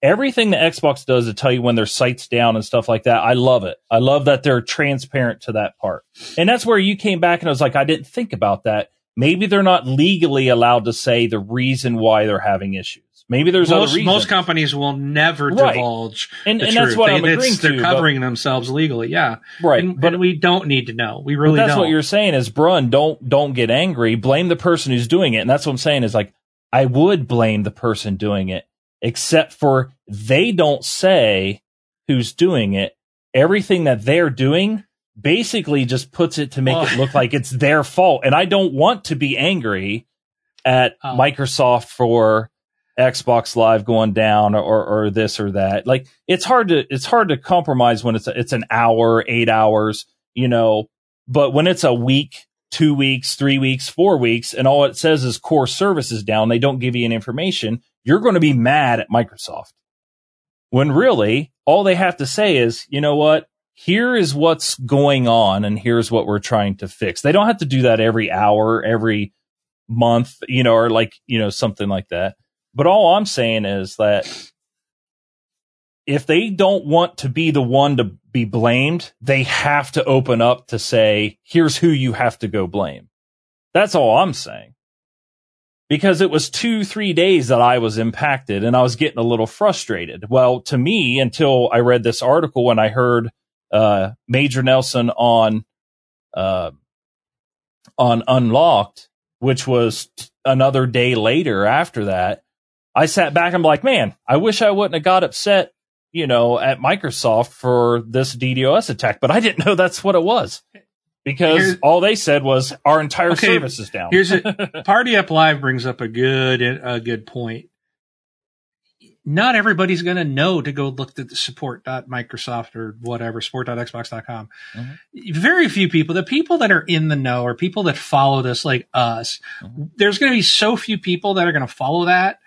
Everything that Xbox does to tell you when their site's down and stuff like that, I love it. I love that they're transparent to that part. And that's where you came back and I was like, I didn't think about that. Maybe they're not legally allowed to say the reason why they're having issues. Maybe there's other Most reasons. most companies will never Right. divulge and, the and that's what They- I'm agreeing They're to. but- covering themselves legally, yeah. right. And, but but we don't need to know. We really that's don't. what you're saying is, Brun, don't don't get angry. Blame the person who's doing it, and that's what I'm saying is like I would blame the person doing it, except for they don't say who's doing it. Everything that they're doing basically just puts it to make Well- it look oh. like it's their fault, and I don't want to be angry at Oh. Microsoft for Xbox Live going down or, or this or that. Like it's hard to it's hard to compromise when it's a, it's an hour, eight hours, you know. But when it's a week, two weeks, three weeks, four weeks, and all it says is core services down, they don't give you any information. You're going to be mad at Microsoft. When really all they have to say is, you know what? Here is what's going on, and here's what we're trying to fix. They don't have to do that every hour, every month, you know, or like, you know, something like that. But all I'm saying is that if they don't want to be the one to be blamed, they have to open up to say, here's who you have to go blame. That's all I'm saying. Because it was two, three days that I was impacted and I was getting a little frustrated. Well, to me, until I read this article and I heard, uh, Major Nelson on, uh, on Unlocked, which was t- another day later after that, I sat back and I'm like, man, I wish I wouldn't have got upset, you know, at Microsoft for this DDoS attack, but I didn't know that's what it was because Here's- all they said was our entire Okay, service is down. Here's a Party Up Live brings up a good a good point. not everybody's going to know to go look at the support.microsoft or whatever, support.xbox.com. Mm-hmm. Very few people, the people that are in the know or people that follow this like us, mm-hmm. there's going to be so few people that are going to follow that.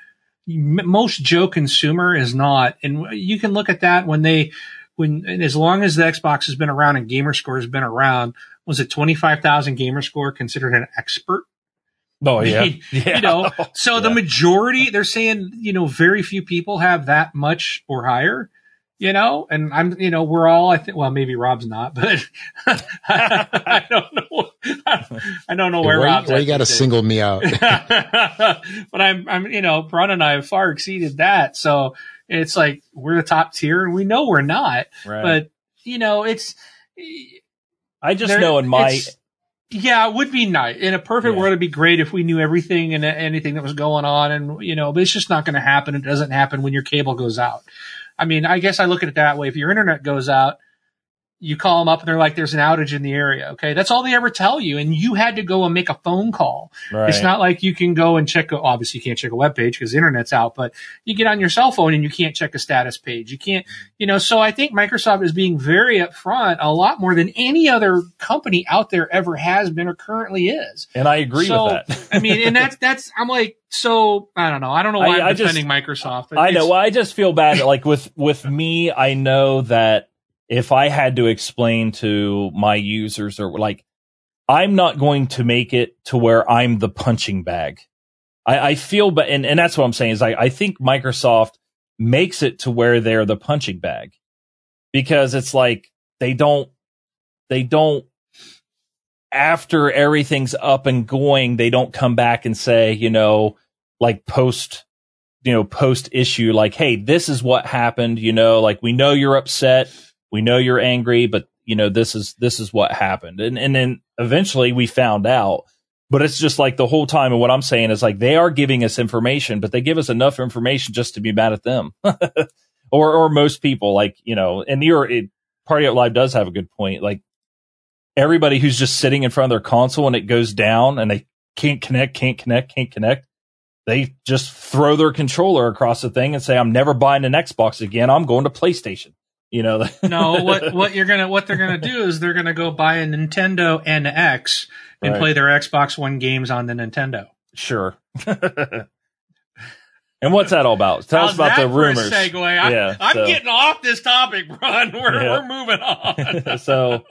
Most Joe consumer is not. And you can look at that when they, when, as long as the Xbox has been around and Gamerscore has been around, was it 25,000 Gamerscore considered an expert? Oh yeah. yeah. You know, so yeah. the majority, they're saying, you know, very few people have that much or higher, you know, and I'm, you know, we're all, I think, well, maybe Rob's not, but I don't know. I don't know where why, Rob's why you got to single me out. but I'm, I'm, you know, Brun and I have far exceeded that. So it's like, we're the top tier and we know we're not, right. but you know, it's, I just know in my, yeah, it would be nice. In a perfect yeah. world, it'd be great if we knew everything and uh, anything that was going on, and you know, but it's just not going to happen. It doesn't happen when your cable goes out. I mean, I guess I look at it that way. If your internet goes out, you call them up and they're like, there's an outage in the area. Okay. That's all they ever tell you. And you had to go and make a phone call. Right. It's not like you can go and check, a, obviously you can't check a web page because the internet's out, but you get on your cell phone and you can't check a status page. You can't, you know, so I think Microsoft is being very upfront a lot more than any other company out there ever has been or currently is. And I agree so, with that. I mean, and that's, that's, I'm like, so I don't know. I don't know why I, am defending just, Microsoft. It's, I know. Well, I just feel bad. like with, with me, I know that if I had to explain to my users or like, I'm not going to make it to where I'm the punching bag. I, I feel, but, and, and that's what I'm saying is I, I think Microsoft makes it to where they're the punching bag because it's like they don't, they don't, after everything's up and going, they don't come back and say, you know, like post, you know, post issue, like, Hey, this is what happened. You know, like we know you're upset we know you're angry, but you know, this is, this is what happened. And, and then eventually we found out, but it's just like the whole time. And what I'm saying is like, they are giving us information, but they give us enough information just to be mad at them or, or most people like, you know, and your Party Out Live does have a good point. Like everybody who's just sitting in front of their console and it goes down and they can't connect, can't connect, can't connect. They just throw their controller across the thing and say, I'm never buying an Xbox again. I'm going to PlayStation. You know, no. What what you're gonna what they're gonna do is they're gonna go buy a Nintendo NX and right. play their Xbox One games on the Nintendo. Sure. and what's that all about? Tell How's us about the rumors. segue. I, yeah, I'm so. getting off this topic, Ron. We're yeah. we're moving on. so,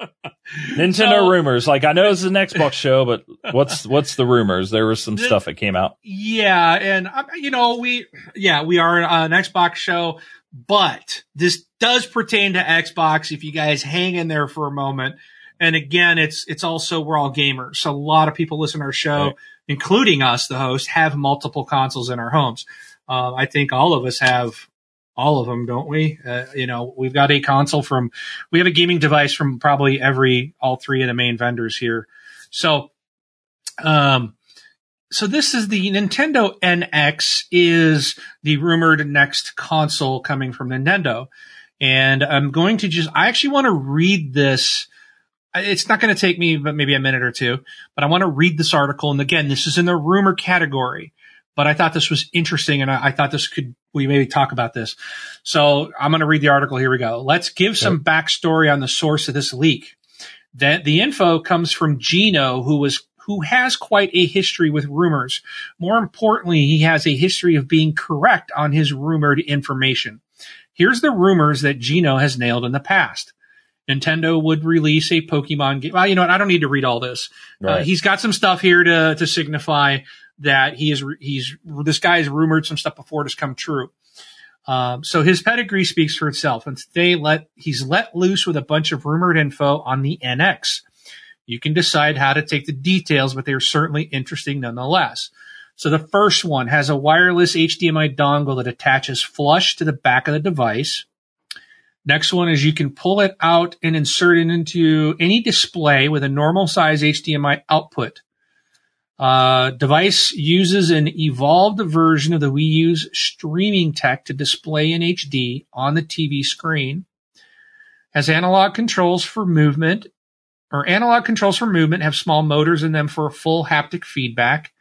Nintendo so, rumors. Like I know is an Xbox show, but what's what's the rumors? There was some the, stuff that came out. Yeah, and um, you know we yeah we are an Xbox show but this does pertain to Xbox. If you guys hang in there for a moment. And again, it's, it's also, we're all gamers. So a lot of people listen to our show, right. including us, the host, have multiple consoles in our homes. Uh, I think all of us have all of them, don't we? Uh, you know, we've got a console from, we have a gaming device from probably every, all three of the main vendors here. So, um, so this is the Nintendo NX is the rumored next console coming from Nintendo. And I'm going to just, I actually want to read this. It's not going to take me but maybe a minute or two, but I want to read this article. And again, this is in the rumor category, but I thought this was interesting and I, I thought this could, we maybe talk about this. So I'm going to read the article. Here we go. Let's give some backstory on the source of this leak. That the info comes from Gino, who was who has quite a history with rumors. More importantly, he has a history of being correct on his rumored information. Here's the rumors that Gino has nailed in the past. Nintendo would release a Pokemon game. Well, you know what? I don't need to read all this. Uh, right. Uh, he's got some stuff here to to signify that he is he's this guy has rumored some stuff before it has come true. Um, so his pedigree speaks for itself, and today let he's let loose with a bunch of rumored info on the NX. You can decide how to take the details, but they're certainly interesting nonetheless. So the first one has a wireless HDMI dongle that attaches flush to the back of the device. Next one is you can pull it out and insert it into any display with a normal size HDMI output. Uh, device uses an evolved version of the Wii U's streaming tech to display in HD on the TV screen. Has analog controls for movement or analog controls for movement have small motors in them for full haptic feedback.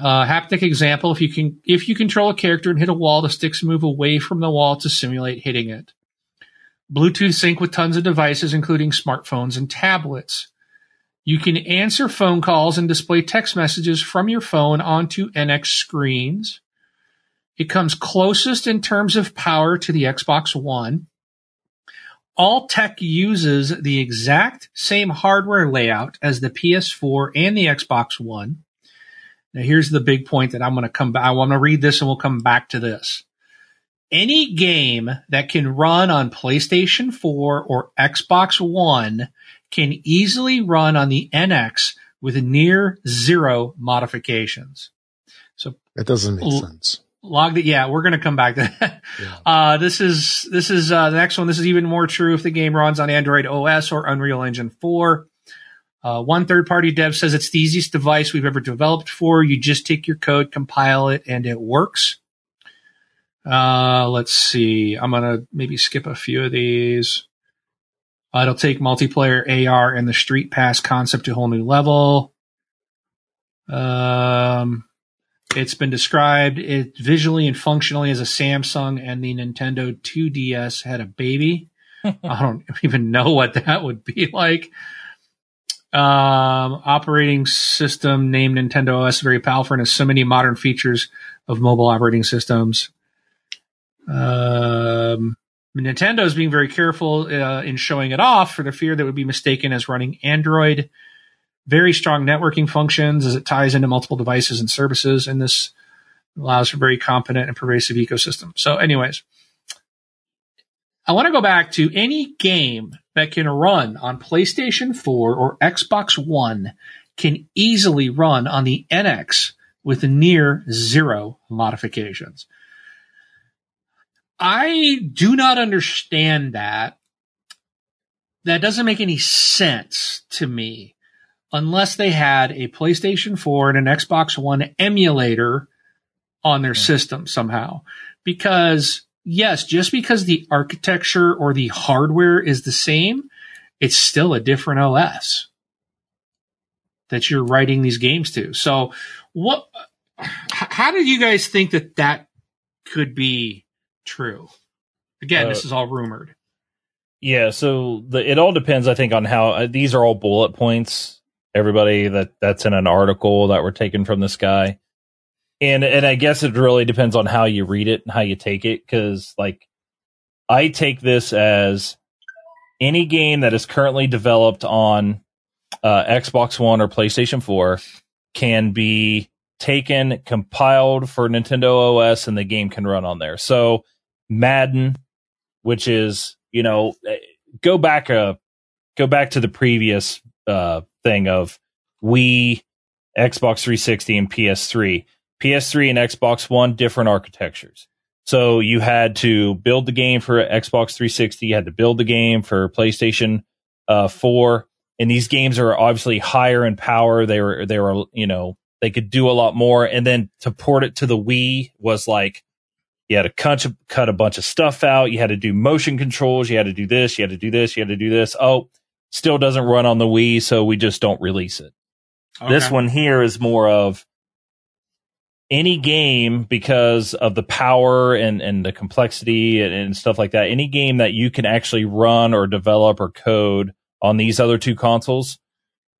Uh, haptic example: if you can, if you control a character and hit a wall, the sticks move away from the wall to simulate hitting it. Bluetooth sync with tons of devices, including smartphones and tablets. You can answer phone calls and display text messages from your phone onto NX screens. It comes closest in terms of power to the Xbox One. All tech uses the exact same hardware layout as the PS4 and the Xbox One. Now, here's the big point that I'm going to come back. I want to read this and we'll come back to this. Any game that can run on PlayStation 4 or Xbox One can easily run on the NX with near zero modifications. So that doesn't make l- sense. Log that. Yeah, we're going to come back to that. Yeah. Uh, this is, this is, uh, the next one. This is even more true if the game runs on Android OS or Unreal Engine 4. Uh, one third party dev says it's the easiest device we've ever developed for. You just take your code, compile it, and it works. Uh, let's see. I'm going to maybe skip a few of these. Uh, it'll take multiplayer AR and the Street Pass concept to a whole new level. Um, it's been described it visually and functionally as a Samsung and the Nintendo 2DS had a baby. I don't even know what that would be like. Um, operating system named Nintendo OS very powerful and has so many modern features of mobile operating systems. Um, Nintendo is being very careful uh, in showing it off for the fear that would be mistaken as running Android. Very strong networking functions as it ties into multiple devices and services, and this allows for very competent and pervasive ecosystem. So, anyways, I want to go back to any game that can run on PlayStation 4 or Xbox One can easily run on the NX with near zero modifications. I do not understand that. That doesn't make any sense to me unless they had a PlayStation 4 and an Xbox One emulator on their hmm. system somehow. Because yes, just because the architecture or the hardware is the same, it's still a different OS that you're writing these games to. So what, how did you guys think that that could be true. Again, uh, this is all rumored. Yeah, so the, it all depends, I think, on how uh, these are all bullet points. Everybody that that's in an article that were taken from this guy, and and I guess it really depends on how you read it and how you take it. Because like, I take this as any game that is currently developed on uh, Xbox One or PlayStation Four can be taken, compiled for Nintendo OS, and the game can run on there. So Madden, which is you know go back a go back to the previous uh, thing of Wii, Xbox 360, and PS3. PS3 and Xbox One different architectures. So you had to build the game for Xbox 360. You had to build the game for PlayStation uh, 4. And these games are obviously higher in power. They were they were you know they could do a lot more. And then to port it to the Wii was like you had to cut, cut a bunch of stuff out. You had to do motion controls. You had to do this. You had to do this. You had to do this. Oh, still doesn't run on the Wii, so we just don't release it. Okay. This one here is more of any game because of the power and, and the complexity and, and stuff like that. Any game that you can actually run or develop or code on these other two consoles,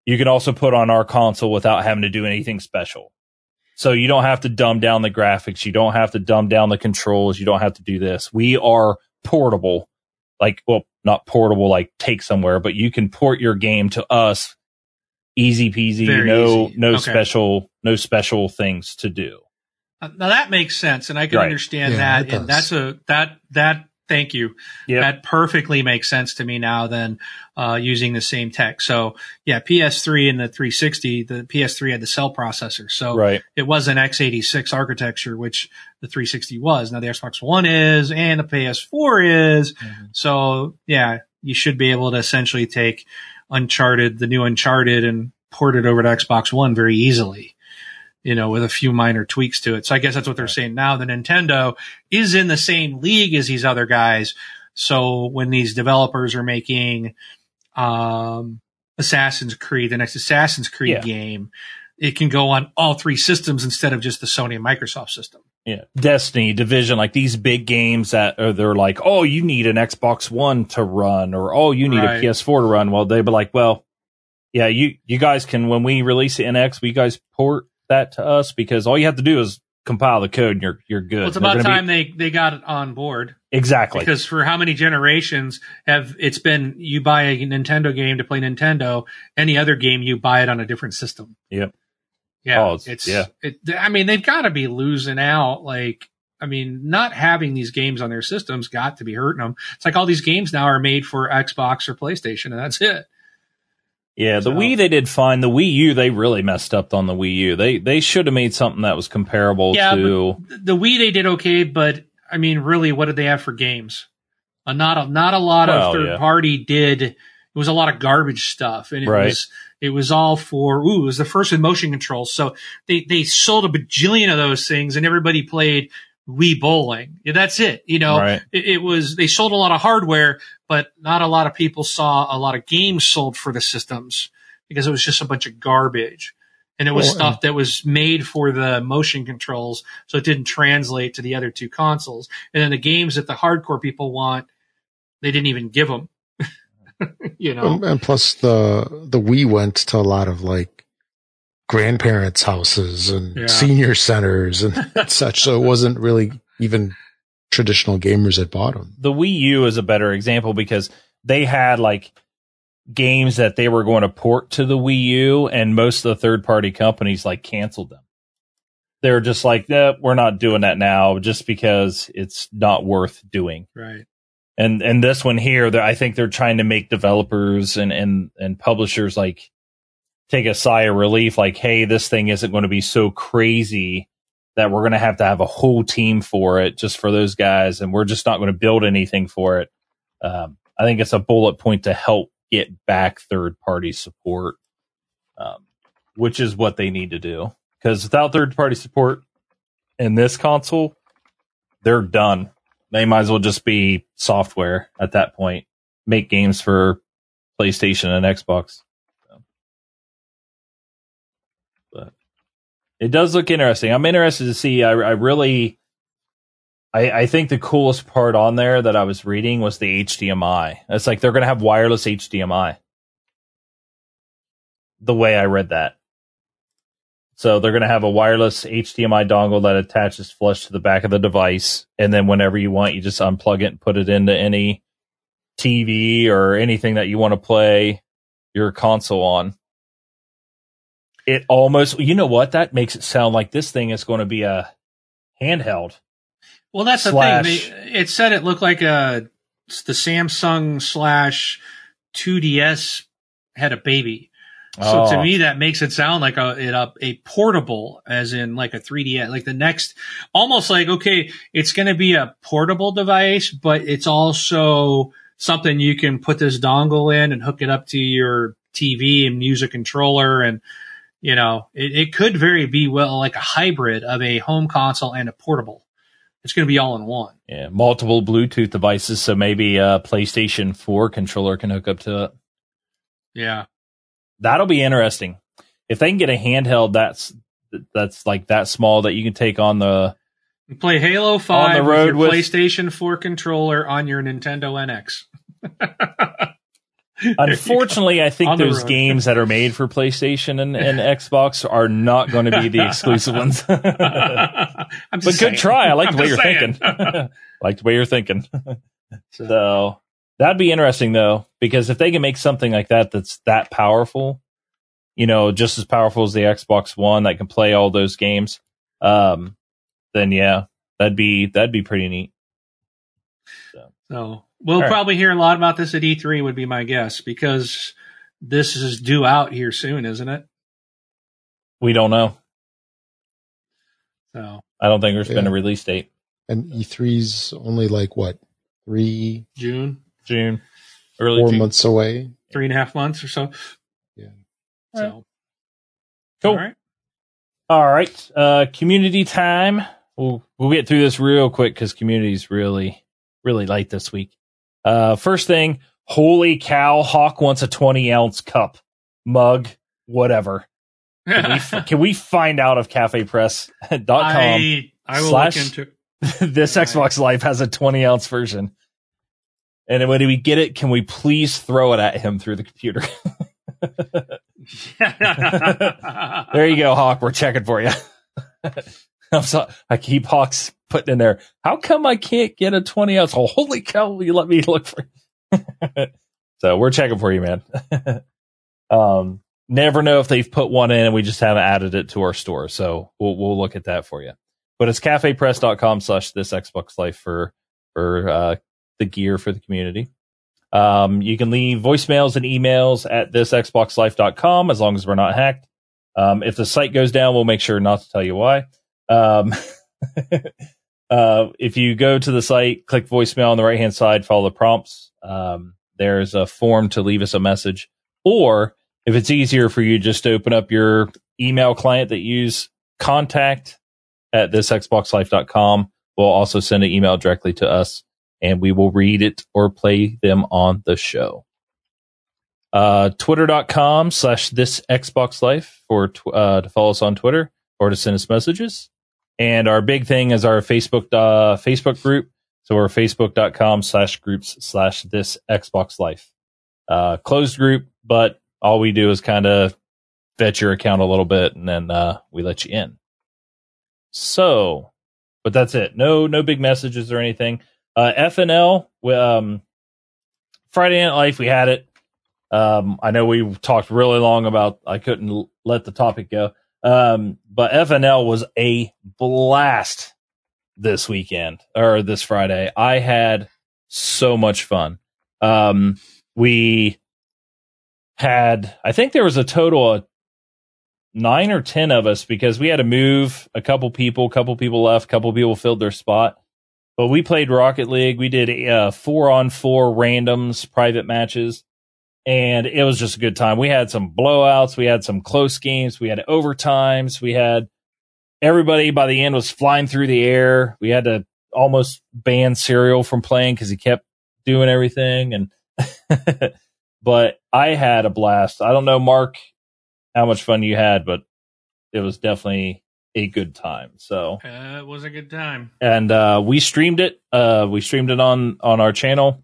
you can also put on our console without having to do anything special. So you don't have to dumb down the graphics. You don't have to dumb down the controls. You don't have to do this. We are portable. Like, well, not portable, like take somewhere, but you can port your game to us easy peasy. Very no, easy. no okay. special, no special things to do. Uh, now that makes sense, and I can right. understand yeah, that. And that's a that that Thank you. Yep. That perfectly makes sense to me now Then uh, using the same tech. So yeah, PS3 and the 360, the PS3 had the cell processor. So right. it was an x86 architecture, which the 360 was. Now the Xbox One is and the PS4 is. Mm-hmm. So yeah, you should be able to essentially take Uncharted, the new Uncharted and port it over to Xbox One very easily you know, with a few minor tweaks to it. So I guess that's what they're saying now. The Nintendo is in the same league as these other guys. So when these developers are making, um, Assassin's Creed, the next Assassin's Creed yeah. game, it can go on all three systems instead of just the Sony and Microsoft system. Yeah, Destiny, Division, like these big games that are they're like, oh, you need an Xbox One to run, or oh, you need Right. a PS4 to run. Well, they'd be like, well, yeah, you you guys can when we release it in X, we guys port that to us because all you have to do is compile the code and you're you're good. Well, it's about gonna be- time they, they got it on board exactly. because for how many generations have it's been you buy a Nintendo game to play Nintendo, any other game you buy it on a different system. Yep. Yeah, Oh, it's- it's, yeah. It, I mean, they've got to be losing out. Like, I mean, not having these games on their systems got to be hurting them. It's like all these games now are made for Xbox or PlayStation, and that's it. Yeah, the So- Wii they did fine. The Wii U they really messed up on the Wii U. They they should have made something that was comparable Yeah, to The Wii they did okay, but I mean, really, what did they have for games? Uh, not a not a lot Well, of third yeah. party did. It was a lot of garbage stuff, and it Right. was it was all for ooh, it was the first with motion controls. So they they sold a bajillion of those things, and everybody played Wii bowling. Yeah, that's it. You know, right. it, it was they sold a lot of hardware, but not a lot of people saw a lot of games sold for the systems because it was just a bunch of garbage. And it was stuff that was made for the motion controls, so it didn't translate to the other two consoles. And then the games that the hardcore people want, they didn't even give them. you know, and plus the the Wii went to a lot of like grandparents' houses and Yeah. senior centers and such. So it wasn't really even traditional gamers that bought them. the Wii U is a better example because they had like games that they were going to port to the Wii U, and most of the third party companies like canceled them. They're just like, nah, we're not doing that now, just because it's not worth doing. right? And and this one here, I think they're trying to make developers and and and publishers like take a sigh of relief, like, hey, this thing isn't going to be so crazy that we're going to have to have a whole team for it just for those guys, and we're just not going to build anything for it. Um, I think it's a bullet point to help get back third party support, um, which is what they need to do. Because without third party support in this console, they're done. They might as well just be software at that point. Make games for PlayStation and Xbox. So. But it does look interesting. I'm interested to see. I, I really, I, I think the coolest part on there that I was reading was the HDMI. It's like they're going to have wireless HDMI. The way I read that. So they're going to have a wireless HDMI dongle that attaches flush to the back of the device, and then whenever you want, you just unplug it and put it into any TV or anything that you want to play your console on. It almost, you know what? That makes it sound like this thing is going to be a handheld. Well, that's the thing. They, it said it looked like a the Samsung slash 2DS had a baby. So to Oh. me, that makes it sound like a, it a a portable, as in like a 3D, like the next, almost like okay, it's going to be a portable device, but it's also something you can put this dongle in and hook it up to your TV and use a controller, and you know, it, it could very be well like a hybrid of a home console and a portable. It's going to be all in one. Yeah, multiple Bluetooth devices, so maybe a PlayStation 4 controller can hook up to it. Yeah. That'll be interesting. If they can get a handheld that's that's like that small that you can take on the You play Halo 5 on the with road your with- PlayStation 4 controller on your Nintendo NX. There you go. Unfortunately, I think those road. games that are made for PlayStation and, and Xbox are not going to be the exclusive ones. but good saying. try. I like I'm the way you're thinking. like the way you're thinking. So that'd be interesting though, because if they can make something like that that's that powerful, you know, just as powerful as the Xbox One that can play all those games, um, then yeah, that'd be that'd be pretty neat. so we'll All right. probably hear a lot about this at E3 would be my guess because this is due out here soon, isn't it? We don't know. So I don't think there's been a release date. And E3's only like what three, June, June, early four June. months away. three and a half months or so. Yeah. So Cool. all right. All right, uh, community time. We'll we'll get through this real quick because community's really really light this week. Uh, first thing, holy cow! Hawk wants a twenty ounce cup, mug, whatever. Can we, can we find out if cafepress.com I, I will slash- look into. this Xbox Life has a 20 ounce version? And when we get it, can we please throw it at him through the computer? there you go, Hawk. We're checking for you. I'm sorry. I keep Hawks putting in there. How come I can't get a 20 ounce? Oh, holy cow. Will you let me look for So we're checking for you, man. um, never know if they've put one in and we just haven't added it to our store. So we'll, we'll look at that for you. But it's cafepress.com slash this Xbox Life for, for, uh, the gear for the community. Um, you can leave voicemails and emails at this thisxboxlife.com as long as we're not hacked. Um, if the site goes down, we'll make sure not to tell you why. Um, uh, if you go to the site, click voicemail on the right hand side, follow the prompts. Um, there's a form to leave us a message. Or if it's easier for you, just open up your email client that use contact at this thisxboxlife.com. We'll also send an email directly to us and we will read it or play them on the show. Uh, twitter.com slash this Xbox Life for, tw- uh, to follow us on Twitter or to send us messages. And our big thing is our Facebook, uh, Facebook group. So we're facebook.com slash groups slash this Xbox Life. Uh, closed group, but all we do is kind of vet your account a little bit and then, uh, we let you in. So, but that's it. No, no big messages or anything. Uh, FNL, um, Friday Night Life, we had it. Um, I know we talked really long about, I couldn't let the topic go. Um, but FNL was a blast this weekend or this Friday. I had so much fun. Um, we had, I think there was a total of nine or 10 of us because we had to move a couple people, a couple people left, a couple people filled their spot. But we played Rocket League. We did uh, four on four randoms, private matches, and it was just a good time. We had some blowouts. We had some close games. We had overtimes. We had everybody by the end was flying through the air. We had to almost ban Serial from playing because he kept doing everything. And but I had a blast. I don't know, Mark, how much fun you had, but it was definitely a good time. So Uh, it was a good time. and uh, we streamed it. Uh, we streamed it on on our channel.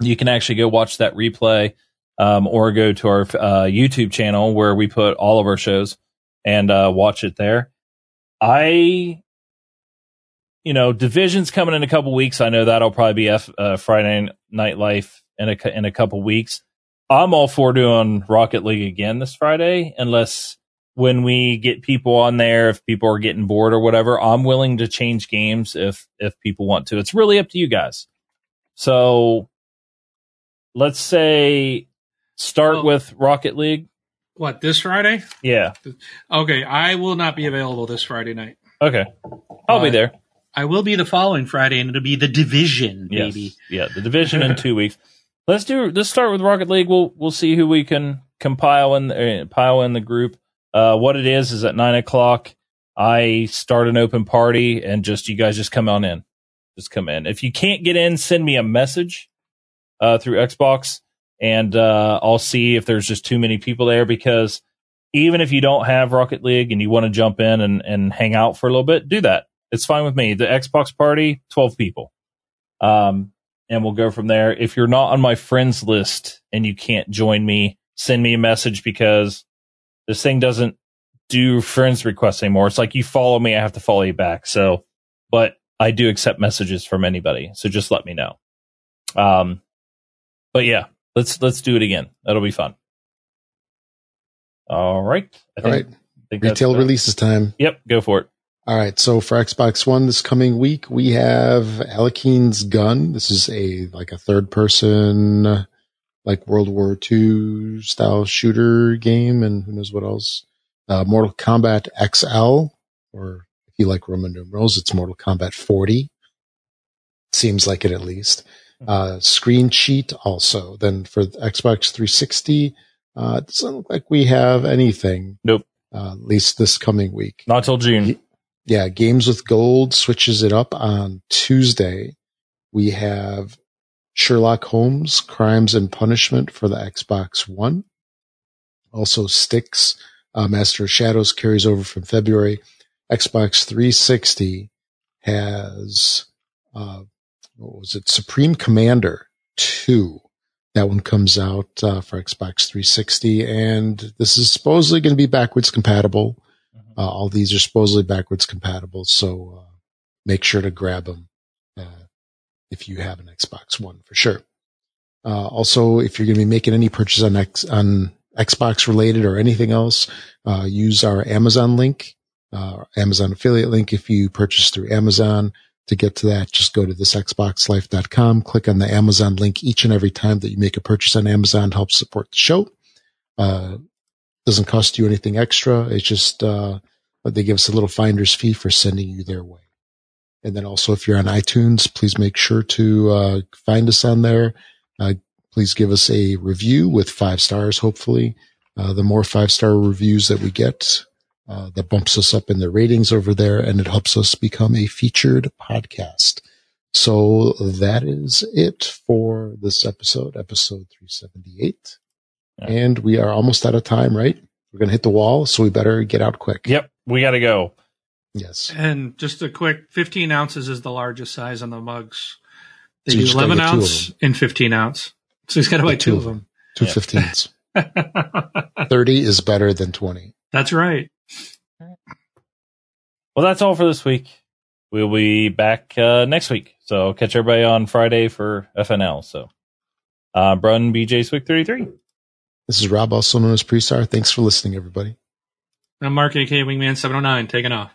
You can actually go watch that replay, um, or go to our uh, YouTube channel where we put all of our shows and uh, watch it there. I, you know, divisions coming in a couple weeks. I know that'll probably be F, uh, Friday Night Life in a in a couple weeks. I'm all for doing Rocket League again this Friday, unless when we get people on there, if people are getting bored or whatever, I'm willing to change games if if people want to. It's really up to you guys. So let's say start with Rocket League. What this Friday? Yeah. Okay, I will not be available this Friday night. Okay. I'll be Uh, there. I will be the following Friday, and it'll be the division, Yes. baby. Yeah, the division in two weeks. Let's do. Let's start with Rocket League. We'll we'll see who we can compile in uh, pile in the group. Uh, what it is is at nine o'clock. I start an open party, and just you guys just come on in. Just come in. If you can't get in, send me a message uh, through Xbox, and uh, I'll see if there's just too many people there. Because even if you don't have Rocket League and you want to jump in and and hang out for a little bit, do that. It's fine with me. The Xbox party, twelve people. Um, and we'll go from there. If you're not on my friends list and you can't join me, send me a message because this thing doesn't do friends requests anymore. It's like you follow me, I have to follow you back. So, but I do accept messages from anybody. So just let me know. Um, but yeah, let's, let's do it again. That'll be fun. All right. I All right. think Retail releases time. Yep. Go for it. All right. So for Xbox One this coming week, we have Alekhine's Gun. This is a like a third person, like World War II style shooter game, and who knows what else. Uh, Mortal Kombat XL, or if you like Roman numerals, it's Mortal Kombat 40. Seems like it at least. Uh, Screen Cheat also. Then for the Xbox 360, uh, it doesn't look like we have anything. Nope. Uh, at least this coming week. Not till June. Yeah, Games with Gold switches it up on Tuesday. We have Sherlock Holmes Crimes and Punishment for the Xbox One. Also Styx uh, Master of Shadows carries over from February. Xbox 360 has, uh, what was it? Supreme Commander 2. That one comes out uh, for Xbox 360, and this is supposedly going to be backwards compatible. Mm-hmm. Uh, all these are supposedly backwards compatible, so uh, make sure to grab them if you have an Xbox One for sure. Uh, also, if you're going to be making any purchase on X, on Xbox related or anything else, uh, use our Amazon link, uh, Amazon affiliate link. If you purchase through Amazon, to get to that, just go to thisxboxlife.com, click on the Amazon link each and every time that you make a purchase on Amazon, helps support the show. Uh, doesn't cost you anything extra. It's just, uh, they give us a little finder's fee for sending you their way. And then also, if you're on iTunes, please make sure to, uh, find us on there. Uh, please give us a review with five stars, hopefully. Uh, the more five star reviews that we get, uh, that bumps us up in the ratings over there and it helps us become a featured podcast. So that is it for this episode, episode 378. Yeah. And we are almost out of time, right? We're going to hit the wall, so we better get out quick. Yep, we got to go. Yes. And just a quick 15 ounces is the largest size on the mugs. They So you do 11 get two of ounce and 15 ounce. So he's got to buy two two of of them. Two Yeah. 15s. 30 is better than 20. That's right. Well, that's all for this week. We'll be back uh, next week. So catch everybody on Friday for FNL. So, uh, Brun BJ Swick 33. This is Rob, also known as Prestar. Thanks for listening, everybody. I'm Mark, aka Wingman709, taking off.